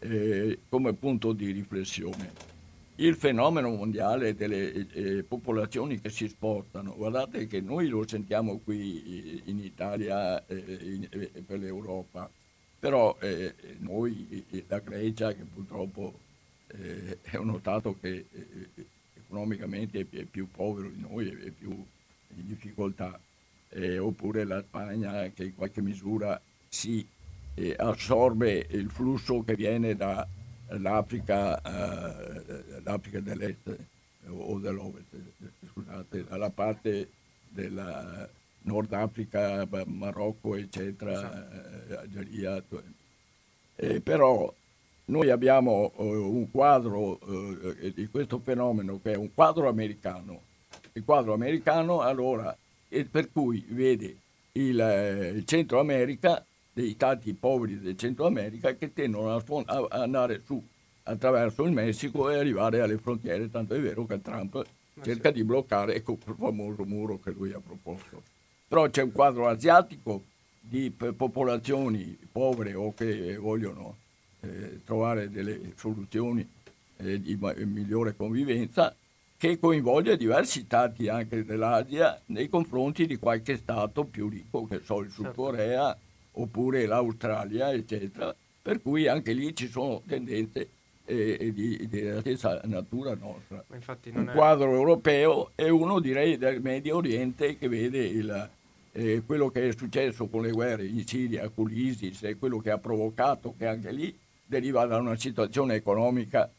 eh, come punto di riflessione. Il fenomeno mondiale delle eh, popolazioni che si spostano, guardate che noi lo sentiamo qui eh, in Italia e in, eh, per l'Europa, però eh, noi, la Grecia, che purtroppo è un Stato che economicamente è più povero di noi, è più in difficoltà, eh, oppure la Spagna che in qualche misura si eh, assorbe il flusso che viene dall'Africa, eh, l'Africa dell'Est o dell'Ovest, scusate, dalla parte della Nord Africa, Marocco, eccetera, esatto. Algeria. Eh, però noi abbiamo uh, un quadro uh, di questo fenomeno che è un quadro americano. Il quadro americano allora, per cui vede il, il Centro America, dei stati poveri del Centro America che tendono a, a andare su attraverso il Messico e arrivare alle frontiere, tanto è vero che Trump cerca di bloccare ecco, il famoso muro che lui ha proposto. Però c'è un quadro asiatico di popolazioni povere o che vogliono eh, trovare delle soluzioni eh, di migliore convivenza che coinvolge diversi stati anche dell'Asia nei confronti di qualche stato più ricco, che so, il Sud certo. Corea oppure l'Australia, eccetera. Per cui anche lì ci sono tendenze eh, di, della stessa natura nostra. Un è... quadro europeo e uno direi del Medio Oriente che vede il, eh, quello che è successo con le guerre in Siria, con l'ISIS e quello che ha provocato, che anche lì deriva da una situazione economica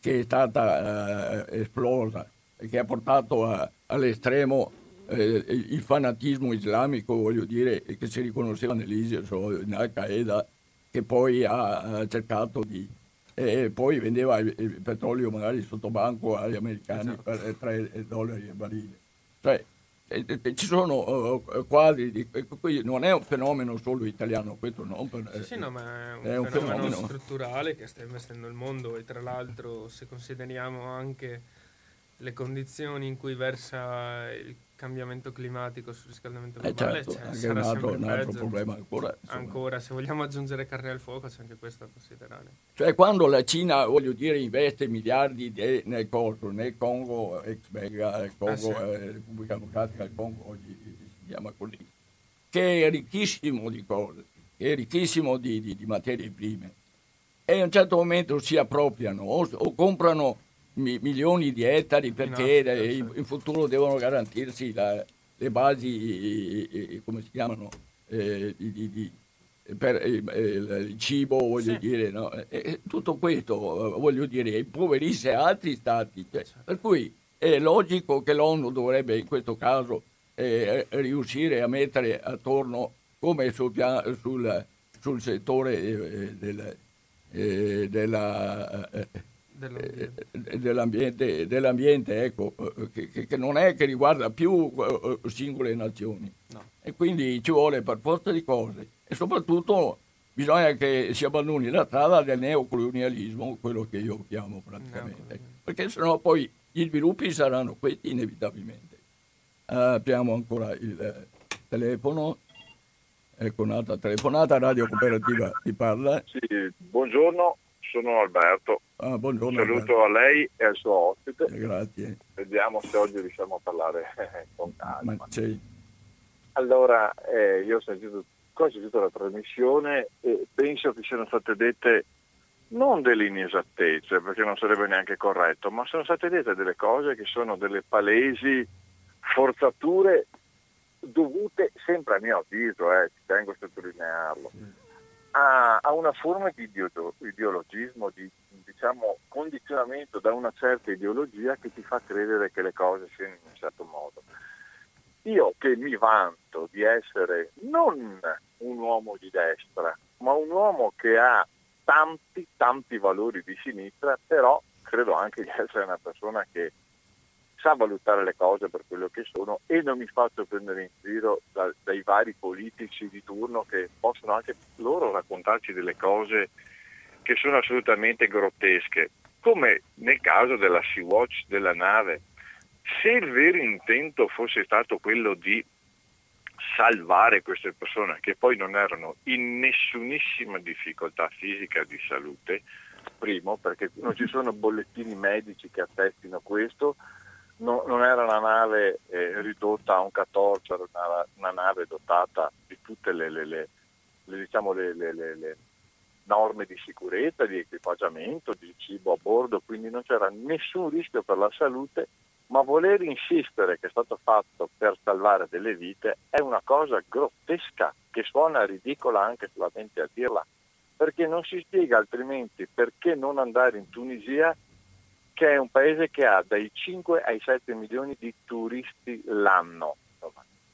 che è stata eh, esplosa e che ha portato a, all'estremo eh, il fanatismo islamico, voglio dire, che si riconosceva nell'ISIS o in Al-Qaeda, che poi ha, cercato di... E poi vendeva il, petrolio magari sotto banco agli americani esatto. per 3 dollari al barile. Cioè, ci sono quadri, di, non è un fenomeno solo italiano, questo no, per, sì, no, ma è un, è un fenomeno, fenomeno, strutturale che sta investendo il mondo e tra l'altro se consideriamo anche le condizioni in cui versa il cambiamento climatico, sul riscaldamento eh, globale, eh certo, c'è, un altro, un altro problema ancora. Ancora, se vogliamo aggiungere carne al fuoco c'è anche questo da considerare. Cioè quando la Cina, voglio dire, investe miliardi de, nel Congo, nel Congo, ex Belga, nel Congo, ah, sì. eh, Repubblica Democratica del Congo, oggi si chiama così, che è ricchissimo di cose, che è ricchissimo di, di, di materie prime, e a un certo momento si appropriano o, o comprano mi, milioni di ettari perché no, in, in, futuro devono garantirsi la, le basi, come si chiamano, eh, di, di, di, per il, il, cibo, voglio sì. dire, no? e, tutto questo, voglio dire, impoverisse altri stati. Cioè, certo. Per cui è logico che l'ONU dovrebbe in questo caso eh, riuscire a mettere attorno, come sul, pian, sul, sul settore eh, del, eh, della eh, dell'ambiente, eh, dell'ambiente, dell'ambiente ecco, eh, che, che, non è che riguarda più eh, singole nazioni. No. E quindi ci vuole per forza di cose. E soprattutto bisogna che si abbandoni la strada del neocolonialismo, quello che io chiamo praticamente. Perché sennò poi gli sviluppi saranno questi inevitabilmente. Uh, abbiamo ancora il telefono. Ecco un'altra telefonata, Radio Cooperativa ti parla. Sì, buongiorno, sono Alberto. Ah, buongiorno. Saluto a lei e al suo ospite. Eh, grazie. Vediamo se oggi riusciamo a parlare con calma. Ma allora, eh, io ho sentito, ho sentito la trasmissione e penso che siano state dette non delle inesattezze, perché non sarebbe neanche corretto, ma sono state dette delle cose che sono delle palesi forzature dovute, sempre a mio avviso, eh, ci tengo a sottolinearlo, a, a, una forma di ideologismo, di diciamo, condizionamento da una certa ideologia che ti fa credere che le cose siano in un certo modo. Io che mi vanto di essere non un uomo di destra, ma un uomo che ha tanti, tanti valori di sinistra, però credo anche di essere una persona che sa valutare le cose per quello che sono e non mi faccio prendere in giro da, dai vari politici di turno che possono anche loro raccontarci delle cose che sono assolutamente grottesche, come nel caso della Sea-Watch della nave. Se il vero intento fosse stato quello di salvare queste persone che poi non erano in nessunissima difficoltà fisica di salute, primo perché non ci sono bollettini medici che attestino questo, no, non era una nave eh, ridotta a un 14, era una, una, nave dotata di tutte le, le, le, diciamo le norme di sicurezza, di equipaggiamento, di cibo a bordo, quindi non c'era nessun rischio per la salute ma voler insistere che è stato fatto per salvare delle vite è una cosa grottesca che suona ridicola anche solamente a dirla, perché non si spiega altrimenti perché non andare in Tunisia, che è un paese che ha dai 5 ai 7 milioni di turisti l'anno.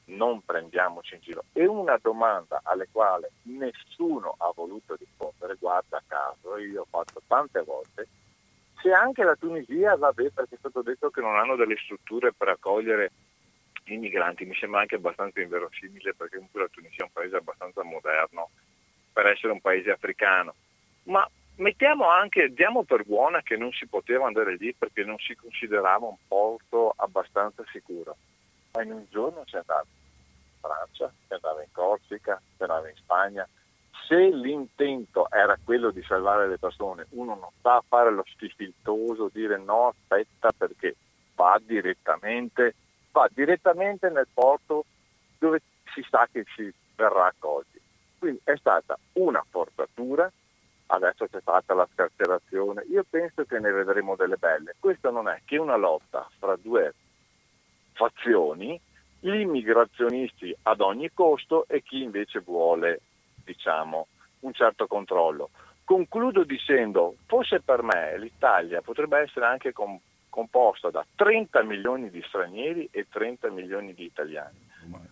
Non prendiamoci in giro. E una domanda alle quali nessuno ha voluto rispondere, guarda caso, io ho fatto tante volte, se anche la Tunisia va bene perché è stato detto che non hanno delle strutture per accogliere i migranti, mi sembra anche abbastanza inverosimile perché comunque la Tunisia è un paese abbastanza moderno per essere un paese africano, ma mettiamo anche, diamo per buona che non si poteva andare lì perché non si considerava un porto abbastanza sicuro, ma in un giorno si andava in Francia, si andava in Corsica, si andava in Spagna, se l'intento era quello di salvare le persone, uno non sta a fare lo schifiltoso, dire no, aspetta perché va direttamente, va direttamente nel porto dove si sa che si verrà accolti. Quindi è stata una forzatura, adesso c'è stata la scarcerazione, io penso che ne vedremo delle belle. Questa non è che una lotta fra due fazioni, gli immigrazionisti ad ogni costo e chi invece vuole diciamo, un certo controllo. Concludo dicendo, forse per me l'Italia potrebbe essere anche com- composta da 30 milioni di stranieri e 30 milioni di italiani,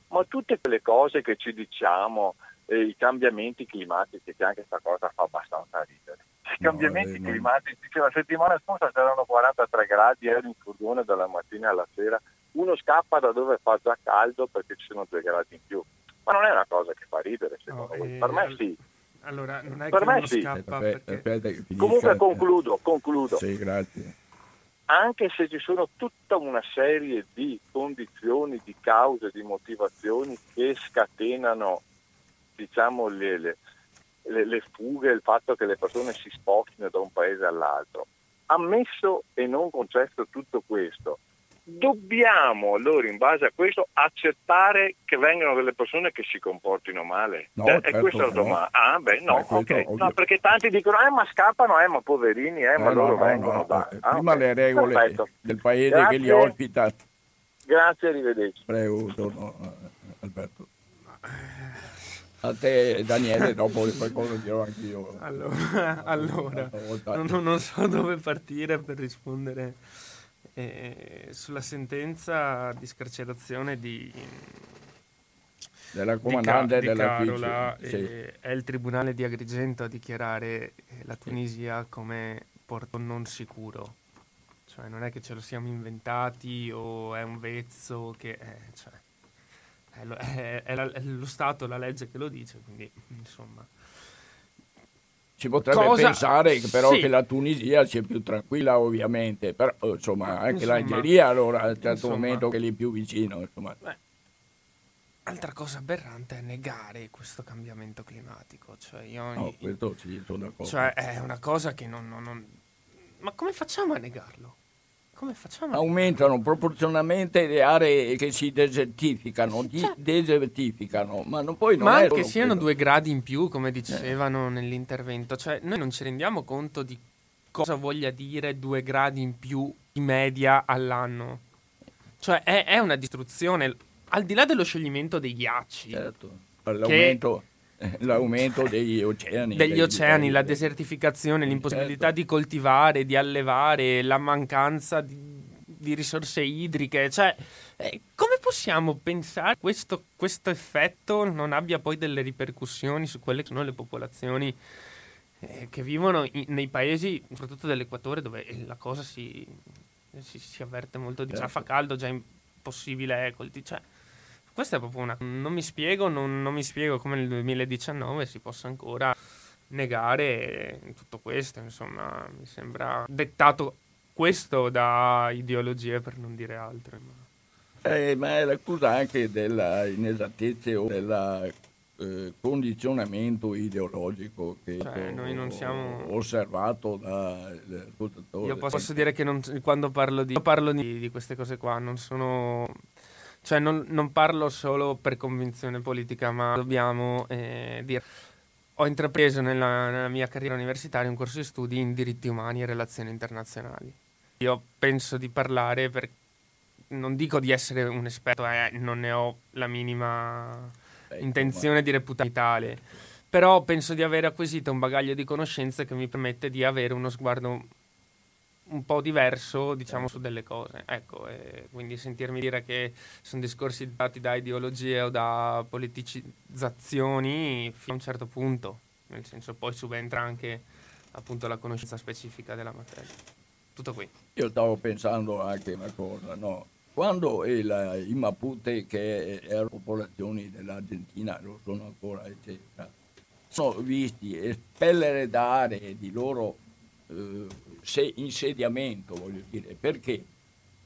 ma tutte quelle cose che ci diciamo, eh, i cambiamenti climatici, che anche questa cosa fa abbastanza ridere. I cambiamenti no, climatici, cioè, la settimana scorsa c'erano 43 gradi, ero in furgone dalla mattina alla sera, uno scappa da dove fa già caldo perché ci sono due gradi in più ma non è una cosa che fa ridere secondo no, voi. Per me sì. Allora, non è per me sì. Aspetta, perché... aspetta, Comunque concludo, concludo. Sì, grazie. Anche se ci sono tutta una serie di condizioni, di cause, di motivazioni che scatenano diciamo, le, le, le, fughe, il fatto che le persone si spostino da un paese all'altro. Ammesso e non concesso tutto questo, dobbiamo allora in base a questo accettare che vengano delle persone che si comportino male? No, eh, certo, è questa la domanda. No. Ah, beh, no, ok. No, perché tanti dicono, eh, ma scappano, eh, ma poverini, eh, ma eh, loro no, vengono da... Eh, ah, prima okay. le regole Perfetto. del paese Grazie. che li ospita. Grazie, arrivederci. Prego, torno, Alberto. A te Daniele, dopo qualcosa dirò anch'io. Allora, allora non, non so dove partire per rispondere eh, sulla sentenza di scarcerazione di, della comandante di, Ca- della di Carola sì. eh, è il tribunale di Agrigento a dichiarare eh, la Tunisia come porto non sicuro cioè non è che ce lo siamo inventati o è un vezzo che è, cioè, è, lo, è, è, la, è lo Stato, la legge che lo dice quindi insomma si potrebbe Cosa? pensare però sì. che la Tunisia sia più tranquilla ovviamente, però insomma anche insomma, l'Algeria allora a un certo momento che è lì più vicino. Insomma. Beh, altra cosa aberrante è negare questo cambiamento climatico. Cioè, io, no, questo sì, sono d'accordo. Cioè è una cosa che non, non, non... Ma come facciamo a negarlo? Come facciamo? Aumentano proporzionalmente le aree che si desertificano, sì, certo. desertificano, ma non poi non Ma anche siano quello. due gradi in più, come dicevano eh. nell'intervento, cioè noi non ci rendiamo conto di cosa voglia dire due gradi in più di media all'anno. Cioè è, è una distruzione, al di là dello scioglimento dei ghiacci. Certo, l'aumento... Che l'aumento degli oceani. Degli oceani, la desertificazione, l'impossibilità certo. di coltivare, di allevare, la mancanza di, di risorse idriche. Cioè, eh, come possiamo pensare che questo, questo, effetto non abbia poi delle ripercussioni su quelle che sono le popolazioni eh, che vivono in, nei paesi, soprattutto dell'equatore, dove la cosa si, si, si avverte molto di certo. già fa caldo, già impossibile coltivare. Cioè, questa è proprio una... Non mi spiego, non, non mi spiego come nel 2019 si possa ancora negare tutto questo, insomma, mi sembra dettato questo da ideologie per non dire altro. Ma, eh, ma è l'accusa anche della inesattezza o del eh, condizionamento ideologico che cioè, noi non siamo... osservato dall'ascoltatore. Io posso dire che non, quando parlo, di, parlo di, di queste cose qua non sono cioè non, non, parlo solo per convinzione politica, ma dobbiamo eh, dire. Ho intrapreso nella, nella, mia carriera universitaria un corso di studi in diritti umani e relazioni internazionali. Io penso di parlare per non dico di essere un esperto, eh, non ne ho la minima intenzione di reputare tale, però penso di aver acquisito un bagaglio di conoscenze che mi permette di avere uno sguardo un po' diverso, diciamo, su delle cose. Ecco, quindi sentirmi dire che sono discorsi dati da ideologie o da politicizzazioni fino a un certo punto, nel senso poi subentra anche appunto la conoscenza specifica della materia. Tutto qui. Io stavo pensando anche una cosa, no? Quando il, i Mapute, che erano popolazioni dell'Argentina, lo sono ancora, eccetera, sono visti espellere da aree di loro eh, se insediamento, voglio dire, perché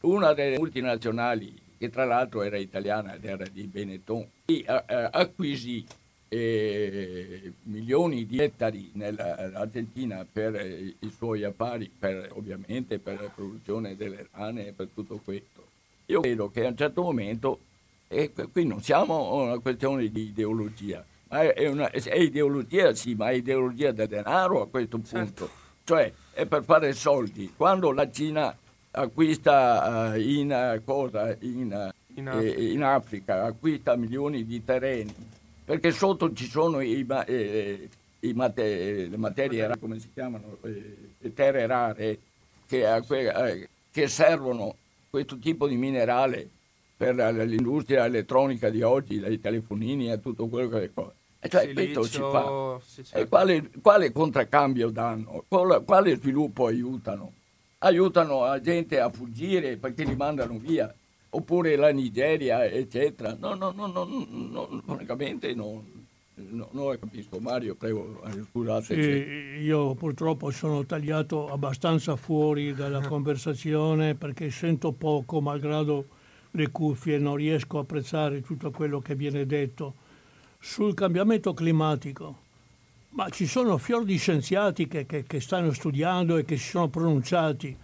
una delle multinazionali, che tra l'altro era italiana ed era di Benetton, acquisì eh, milioni di ettari nell'Argentina per eh, i suoi affari, per, ovviamente per la produzione delle rane e per tutto questo. Io credo che a un certo momento, e qui non siamo una questione di ideologia, è, una, è ideologia sì, ma è ideologia del denaro a questo punto. Certo. Cioè, è per fare soldi. Quando la Cina acquista uh, in, uh, cosa, in, uh, in, Africa. Eh, in, Africa. acquista milioni di terreni, perché sotto ci sono i, eh, i mate, le materie rare, come si chiamano, le terre rare, che, che servono questo tipo di minerale per l'industria elettronica di oggi, dai telefonini e tutto quello che è cioè questo si fa. Sì, certo. quale, quale, contraccambio danno? Quale, quale, sviluppo aiutano? Aiutano la gente a fuggire perché li mandano via? Oppure la Nigeria, eccetera? No, no, no, no, no francamente non, no, non capisco. Mario, prego, scusate. Sì, io purtroppo sono tagliato abbastanza fuori dalla conversazione perché sento poco, malgrado le cuffie, non riesco a apprezzare tutto quello che viene detto sul cambiamento climatico, ma ci sono fior di scienziati che, che, che stanno studiando e che si sono pronunciati.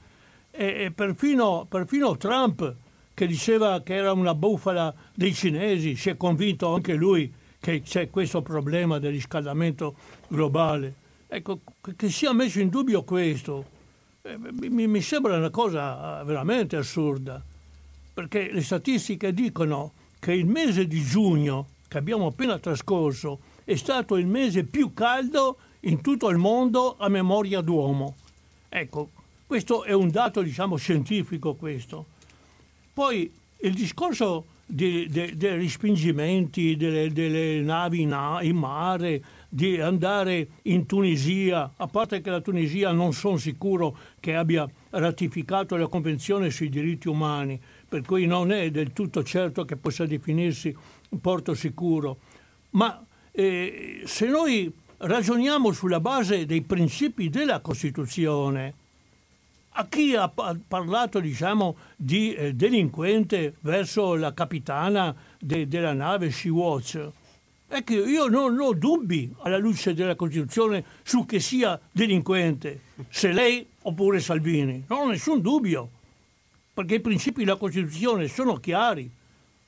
E, e perfino, perfino, Trump, che diceva che era una bufala dei cinesi, si è convinto anche lui che c'è questo problema del riscaldamento globale. Ecco, che sia messo in dubbio questo, eh, mi, mi sembra una cosa veramente assurda, perché le statistiche dicono che il mese di giugno che abbiamo appena trascorso è stato il mese più caldo in tutto il mondo a memoria d'uomo. Ecco, questo è un dato, diciamo, scientifico questo. Poi il discorso dei, dei, dei respingimenti delle, delle navi in, in mare, di andare in Tunisia, a parte che la Tunisia non sono sicuro che abbia ratificato la Convenzione sui diritti umani, per cui non è del tutto certo che possa definirsi porto sicuro, ma eh, se noi ragioniamo sulla base dei principi della Costituzione, a chi ha parlato diciamo, di eh, delinquente verso la capitana de, della nave Sea-Watch? È che io non ho dubbi alla luce della Costituzione su che sia delinquente, se lei oppure Salvini. Non ho nessun dubbio, perché i principi della Costituzione sono chiari,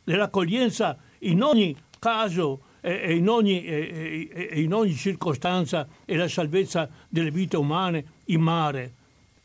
dell'accoglienza in ogni caso e in ogni, e in ogni circostanza e la salvezza delle vite umane in mare.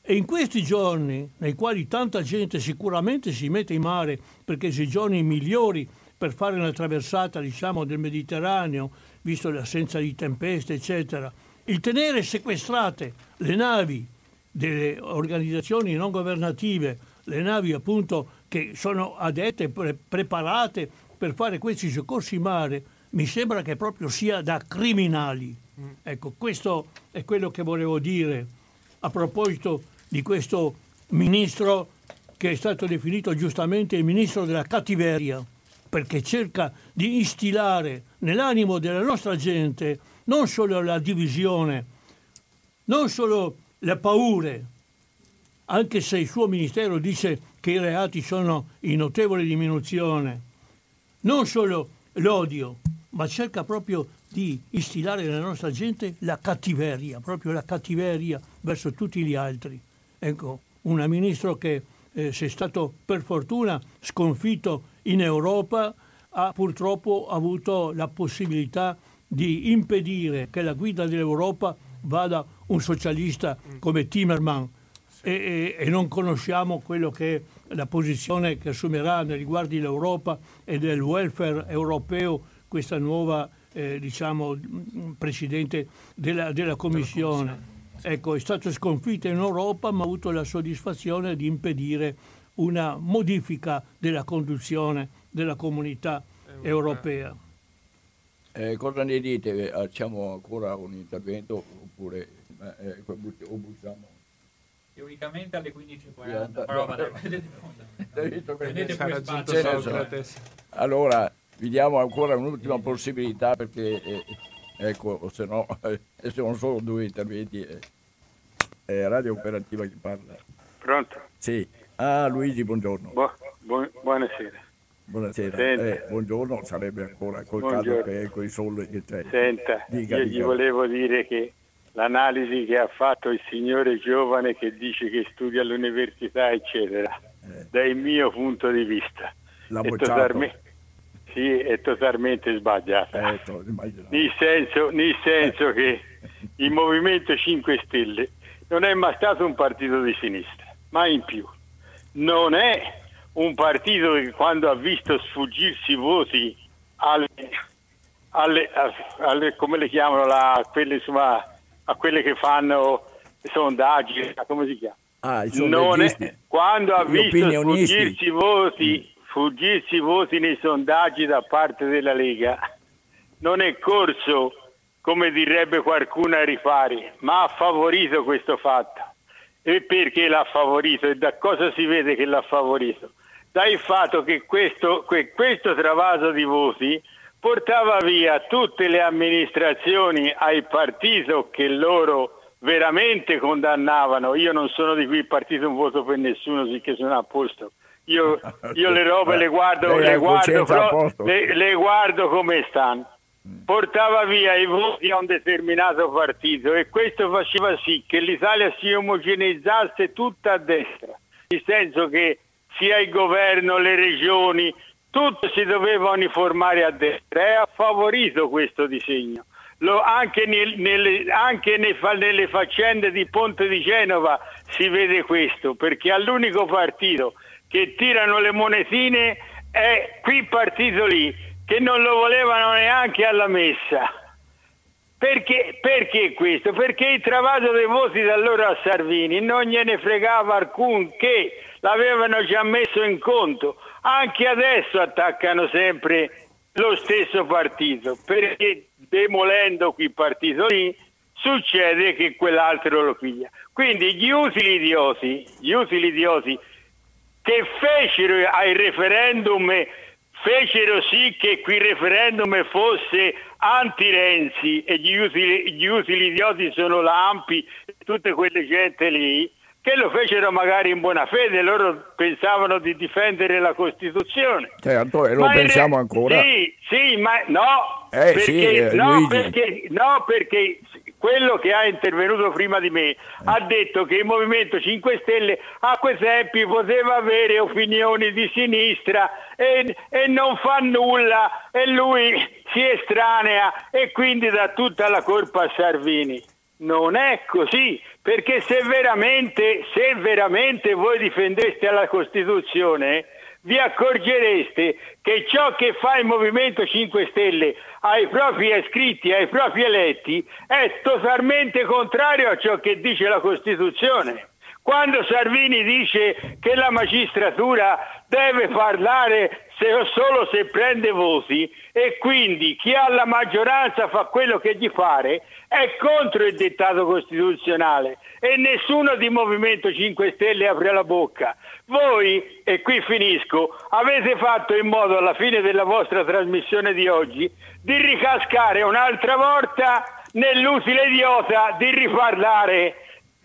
E in questi giorni, nei quali tanta gente sicuramente si mette in mare perché sono i giorni migliori per fare una traversata diciamo, del Mediterraneo, visto l'assenza di tempeste, eccetera, il tenere sequestrate le navi delle organizzazioni non governative, le navi appunto che sono adette, pre- preparate per fare questi soccorsi in mare mi sembra che proprio sia da criminali. Mm. Ecco, questo è quello che volevo dire a proposito di questo ministro che è stato definito giustamente il ministro della cattiveria, perché cerca di instillare nell'animo della nostra gente non solo la divisione, non solo le paure, anche se il suo ministero dice che i reati sono in notevole diminuzione, non solo l'odio, ma cerca proprio di instillare nella nostra gente la cattiveria, proprio la cattiveria verso tutti gli altri. Ecco, un ministro che eh, se è stato per fortuna sconfitto in Europa ha purtroppo avuto la possibilità di impedire che la guida dell'Europa vada un socialista come Timmermans. E, e, e, non conosciamo quello che è la posizione che assumerà nei riguardi dell'Europa e del welfare europeo questa nuova eh, diciamo, Presidente della, della Commissione. Ecco, è stato sconfitto in Europa ma ha avuto la soddisfazione di impedire una modifica della conduzione della comunità europea. Eh, cosa ne dite? Facciamo ancora un intervento oppure eh, eh o buttiamo? Teoricamente alle 15.40, però no, vedete Allora, vi diamo ancora un'ultima possibilità perché, eh, ecco, se no, eh, sono solo due interventi. Eh, è Radio Operativa che parla. Pronto? Sì. Ah, Luigi, buongiorno. Bu- bu- buonasera. Buonasera, eh, buongiorno sarebbe ancora col caso che con i soldi che c'è. Senta, dica, io dica. gli volevo dire che l'analisi che ha fatto il signore giovane che dice che studia all'università, eccetera, eh. dal mio punto di vista, è, totalme, sì, è, totalmente sbagliata. Eh, nel senso, nel senso che il Movimento 5 Stelle non è mai stato un partito di sinistra, mai in più. Non è un partito che quando ha visto sfuggirsi voti alle, alle, alle come le chiamano, la, quelle, insomma, a quelle che fanno sondaggi, come si chiama? Ah, è, quando ha visto sfuggirsi voti, sfuggirsi voti nei sondaggi da parte della Lega, non è corso, come direbbe qualcuno, a rifare, ma ha favorito questo fatto. E perché l'ha favorito? E da cosa si vede che l'ha favorito? dal fatto che questo, que, questo travaso di voti portava via tutte le amministrazioni ai partiti che loro veramente condannavano. Io non sono di qui partito un voto per nessuno, sicché sono a posto. Io, io le robe le guardo, le guardo, però, le, le guardo come stanno. Portava via i voti a un determinato partito e questo faceva sì che l'Italia si omogeneizzasse tutta a destra, nel senso che sia il governo, le regioni, tutto si doveva uniformare a destra e ha favorito questo disegno. Lo, anche, nel, nelle, anche nei, nelle faccende di Ponte di Genova si vede questo, perché all'unico partito che tirano le monetine è quel partito lì, che non lo volevano neanche alla messa. Perché, perché, questo? Perché il travaso dei voti da allora a Salvini non gliene fregava alcun che l'avevano già messo in conto. Anche adesso attaccano sempre lo stesso partito, perché demolendo quel partito lì succede che quell'altro lo piglia. Quindi gli utili idioti, gli utili idioti che fecero ai referendum fecero sì che quel referendum fosse anti-Renzi e gli utili, gli utili idioti sono l'Ampi e tutte quelle gente lì, che lo fecero magari in buona fede, loro pensavano di difendere la Costituzione. Certo, e lo ma pensiamo re... ancora. Sì, sì, ma no, eh, perché, sì, eh, no, perché, no, perché quello che ha intervenuto prima di me ha detto che il Movimento 5 Stelle a quei tempi poteva avere opinioni di sinistra e, e non fa nulla e lui si estranea e quindi dà tutta la colpa a Salvini. Non è così, perché se veramente, se veramente voi difendeste la Costituzione, vi accorgereste che ciò che fa il Movimento 5 Stelle ai propri iscritti, ai propri eletti, è totalmente contrario a ciò che dice la Costituzione. Quando Salvini dice che la magistratura deve parlare se, solo se prende voti e quindi chi ha la maggioranza fa quello che gli pare, è contro il dettato costituzionale e nessuno di Movimento 5 Stelle apre la bocca. Voi, e qui finisco, avete fatto in modo alla fine della vostra trasmissione di oggi di ricascare un'altra volta nell'utile idiota di riparlare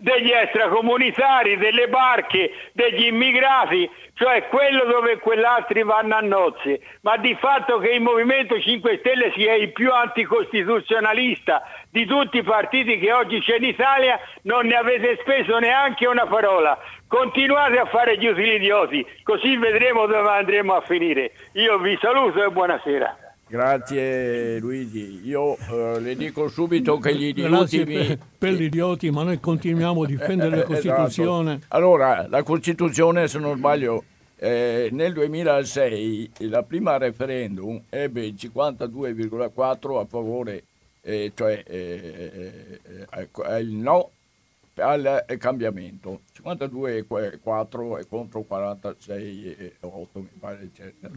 degli extracomunitari, delle barche, degli immigrati, cioè quello dove quell'altri vanno a nozze, ma di fatto che il Movimento 5 Stelle sia il più anticostituzionalista di tutti i partiti che oggi c'è in Italia, non ne avete speso neanche una parola. Continuate a fare gli utili idioti, così vedremo dove andremo a finire. Io vi saluto e buonasera. Grazie Luigi, io uh, le dico subito che gli idioti... Per, per, gli idioti, ma noi continuiamo a difendere la Costituzione. Esatto. Allora, la Costituzione, se non sbaglio, eh, nel 2006 la prima referendum ebbe il 52,4 a favore, eh, cioè eh, eh, eh il no al cambiamento 52,4 e contro 46,8 mi pare eccetera.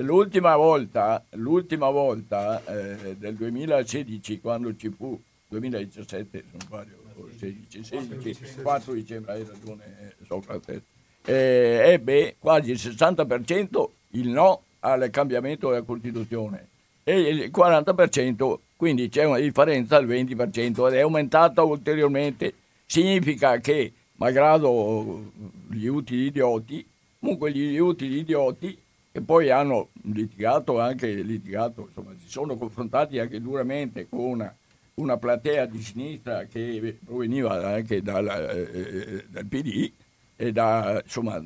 l'ultima volta, l'ultima volta eh, del 2016 quando ci fu 2017 se non sbaglio 16, 16 4 dicembre hai ragione Socrate eh, ebbe quasi il 60% il no al cambiamento della Costituzione e il 40%, quindi c'è una differenza del 20% ed è aumentata ulteriormente. Significa che, malgrado gli utili idioti, comunque gli utili idioti che poi hanno litigato, anche litigato, insomma, si sono confrontati anche duramente con una, una platea di sinistra che proveniva anche dal, eh, dal PD, e da, insomma,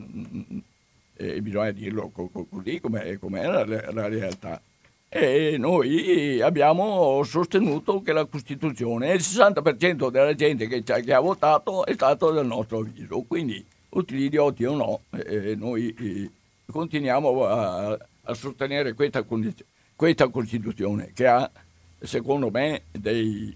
eh, bisogna dirlo così come era la, la realtà. E noi abbiamo sostenuto che la Costituzione, il 60% della gente che, che, ha votato è stato del nostro avviso, quindi tutti gli idioti o no, eh, noi eh, continuiamo a, a sostenere questa, questa, Costituzione che ha, secondo me, dei,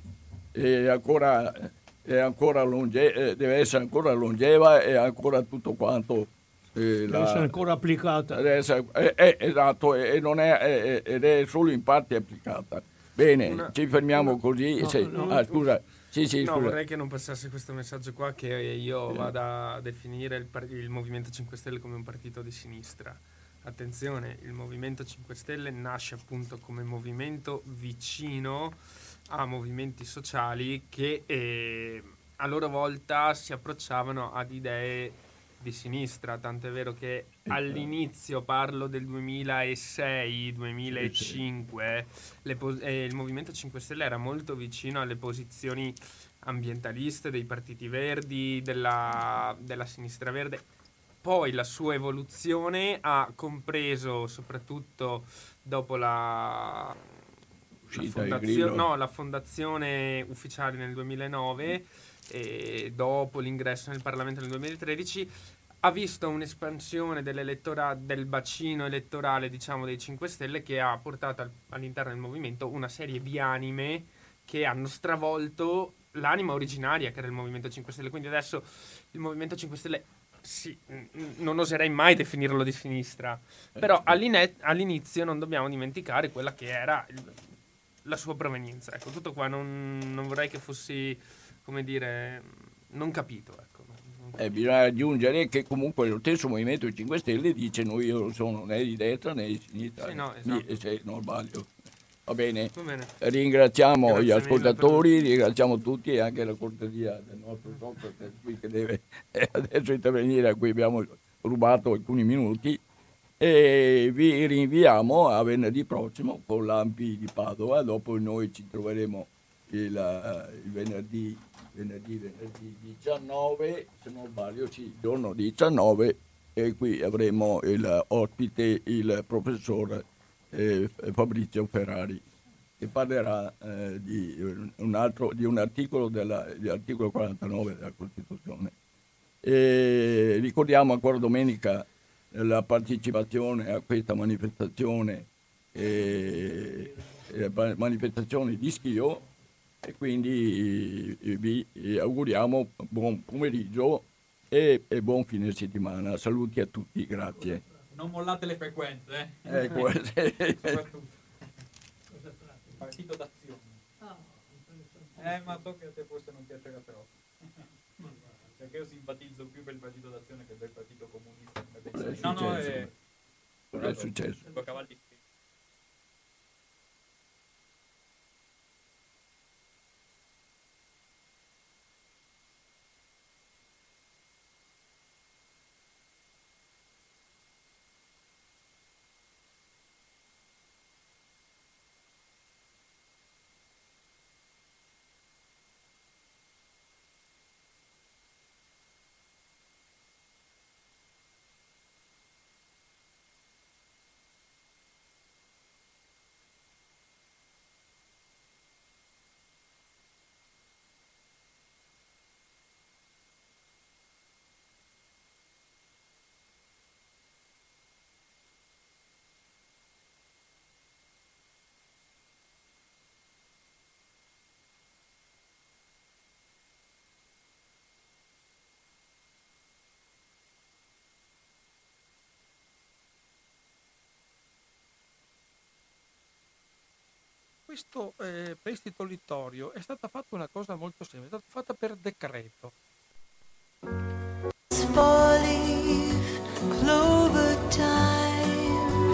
ancora longe- eh, deve essere ancora longeva e ancora tutto quanto eh, deve essere ancora applicata. Essere, eh, eh, esatto e non è, ed è solo in parte applicata. Bene una, ci fermiamo una, così no, se, no, ah, scusa. Sì, sì, no, vorrei che non passasse questo messaggio qua che io vada a definire il, il Movimento 5 Stelle come un partito di sinistra. Attenzione, il Movimento 5 Stelle nasce appunto come movimento vicino a movimenti sociali che eh, a loro volta si approcciavano ad idee di sinistra, tanto è vero che all'inizio, parlo del 2006-2005, pos- eh, il Movimento 5 Stelle era molto vicino alle posizioni ambientaliste dei partiti verdi, della, della sinistra verde. Poi la sua evoluzione ha compreso, soprattutto dopo la, la, fondazio- no, la fondazione ufficiale nel 2009 e dopo l'ingresso nel Parlamento nel 2013 ha visto un'espansione del bacino elettorale diciamo, dei 5 Stelle che ha portato all'interno del movimento una serie di anime che hanno stravolto l'anima originaria che era il Movimento 5 Stelle. Quindi adesso il Movimento 5 Stelle sì, non oserei mai definirlo di sinistra, però all'inizio non dobbiamo dimenticare quella che era il, la sua provenienza. Ecco, tutto qua non, non, vorrei che fossi, come dire, non capito. Ecco. Eh, bisogna aggiungere che comunque lo stesso Movimento 5 Stelle dice noi io non sono né di destra né di sinistra. Sì, no, esatto. se non sbaglio. Va bene. Va bene. Ringraziamo Grazie gli ascoltatori, ringraziamo tutti e anche la cortesia del nostro Socrate qui che deve adesso intervenire, a cui abbiamo rubato alcuni minuti e vi rinviamo a venerdì prossimo con l'Ampi di Padova, dopo noi ci troveremo il, uh, il venerdì, venerdì, venerdì 19, se non sbaglio, sì, giorno 19 e qui avremo il ospite il professor eh, Fabrizio Ferrari che parlerà eh, di, un altro, di, un articolo dell'articolo 49 della Costituzione. E ricordiamo ancora domenica la partecipazione a questa manifestazione, eh, manifestazione di Schio e quindi eh, vi auguriamo buon pomeriggio e, e, buon fine settimana. Saluti a tutti, grazie. Non mollate le frequenze, eh? Ecco, Soprattutto. Partito d'azione. Eh, ma so che a te forse non piacerà troppo. Perché io simpatizzo più per il partito d'azione che per il partito comunista. No, no, è... Cosa è successo? Questo eh, prestito littorio è stata fatta una cosa molto semplice, è stata fatta per decreto.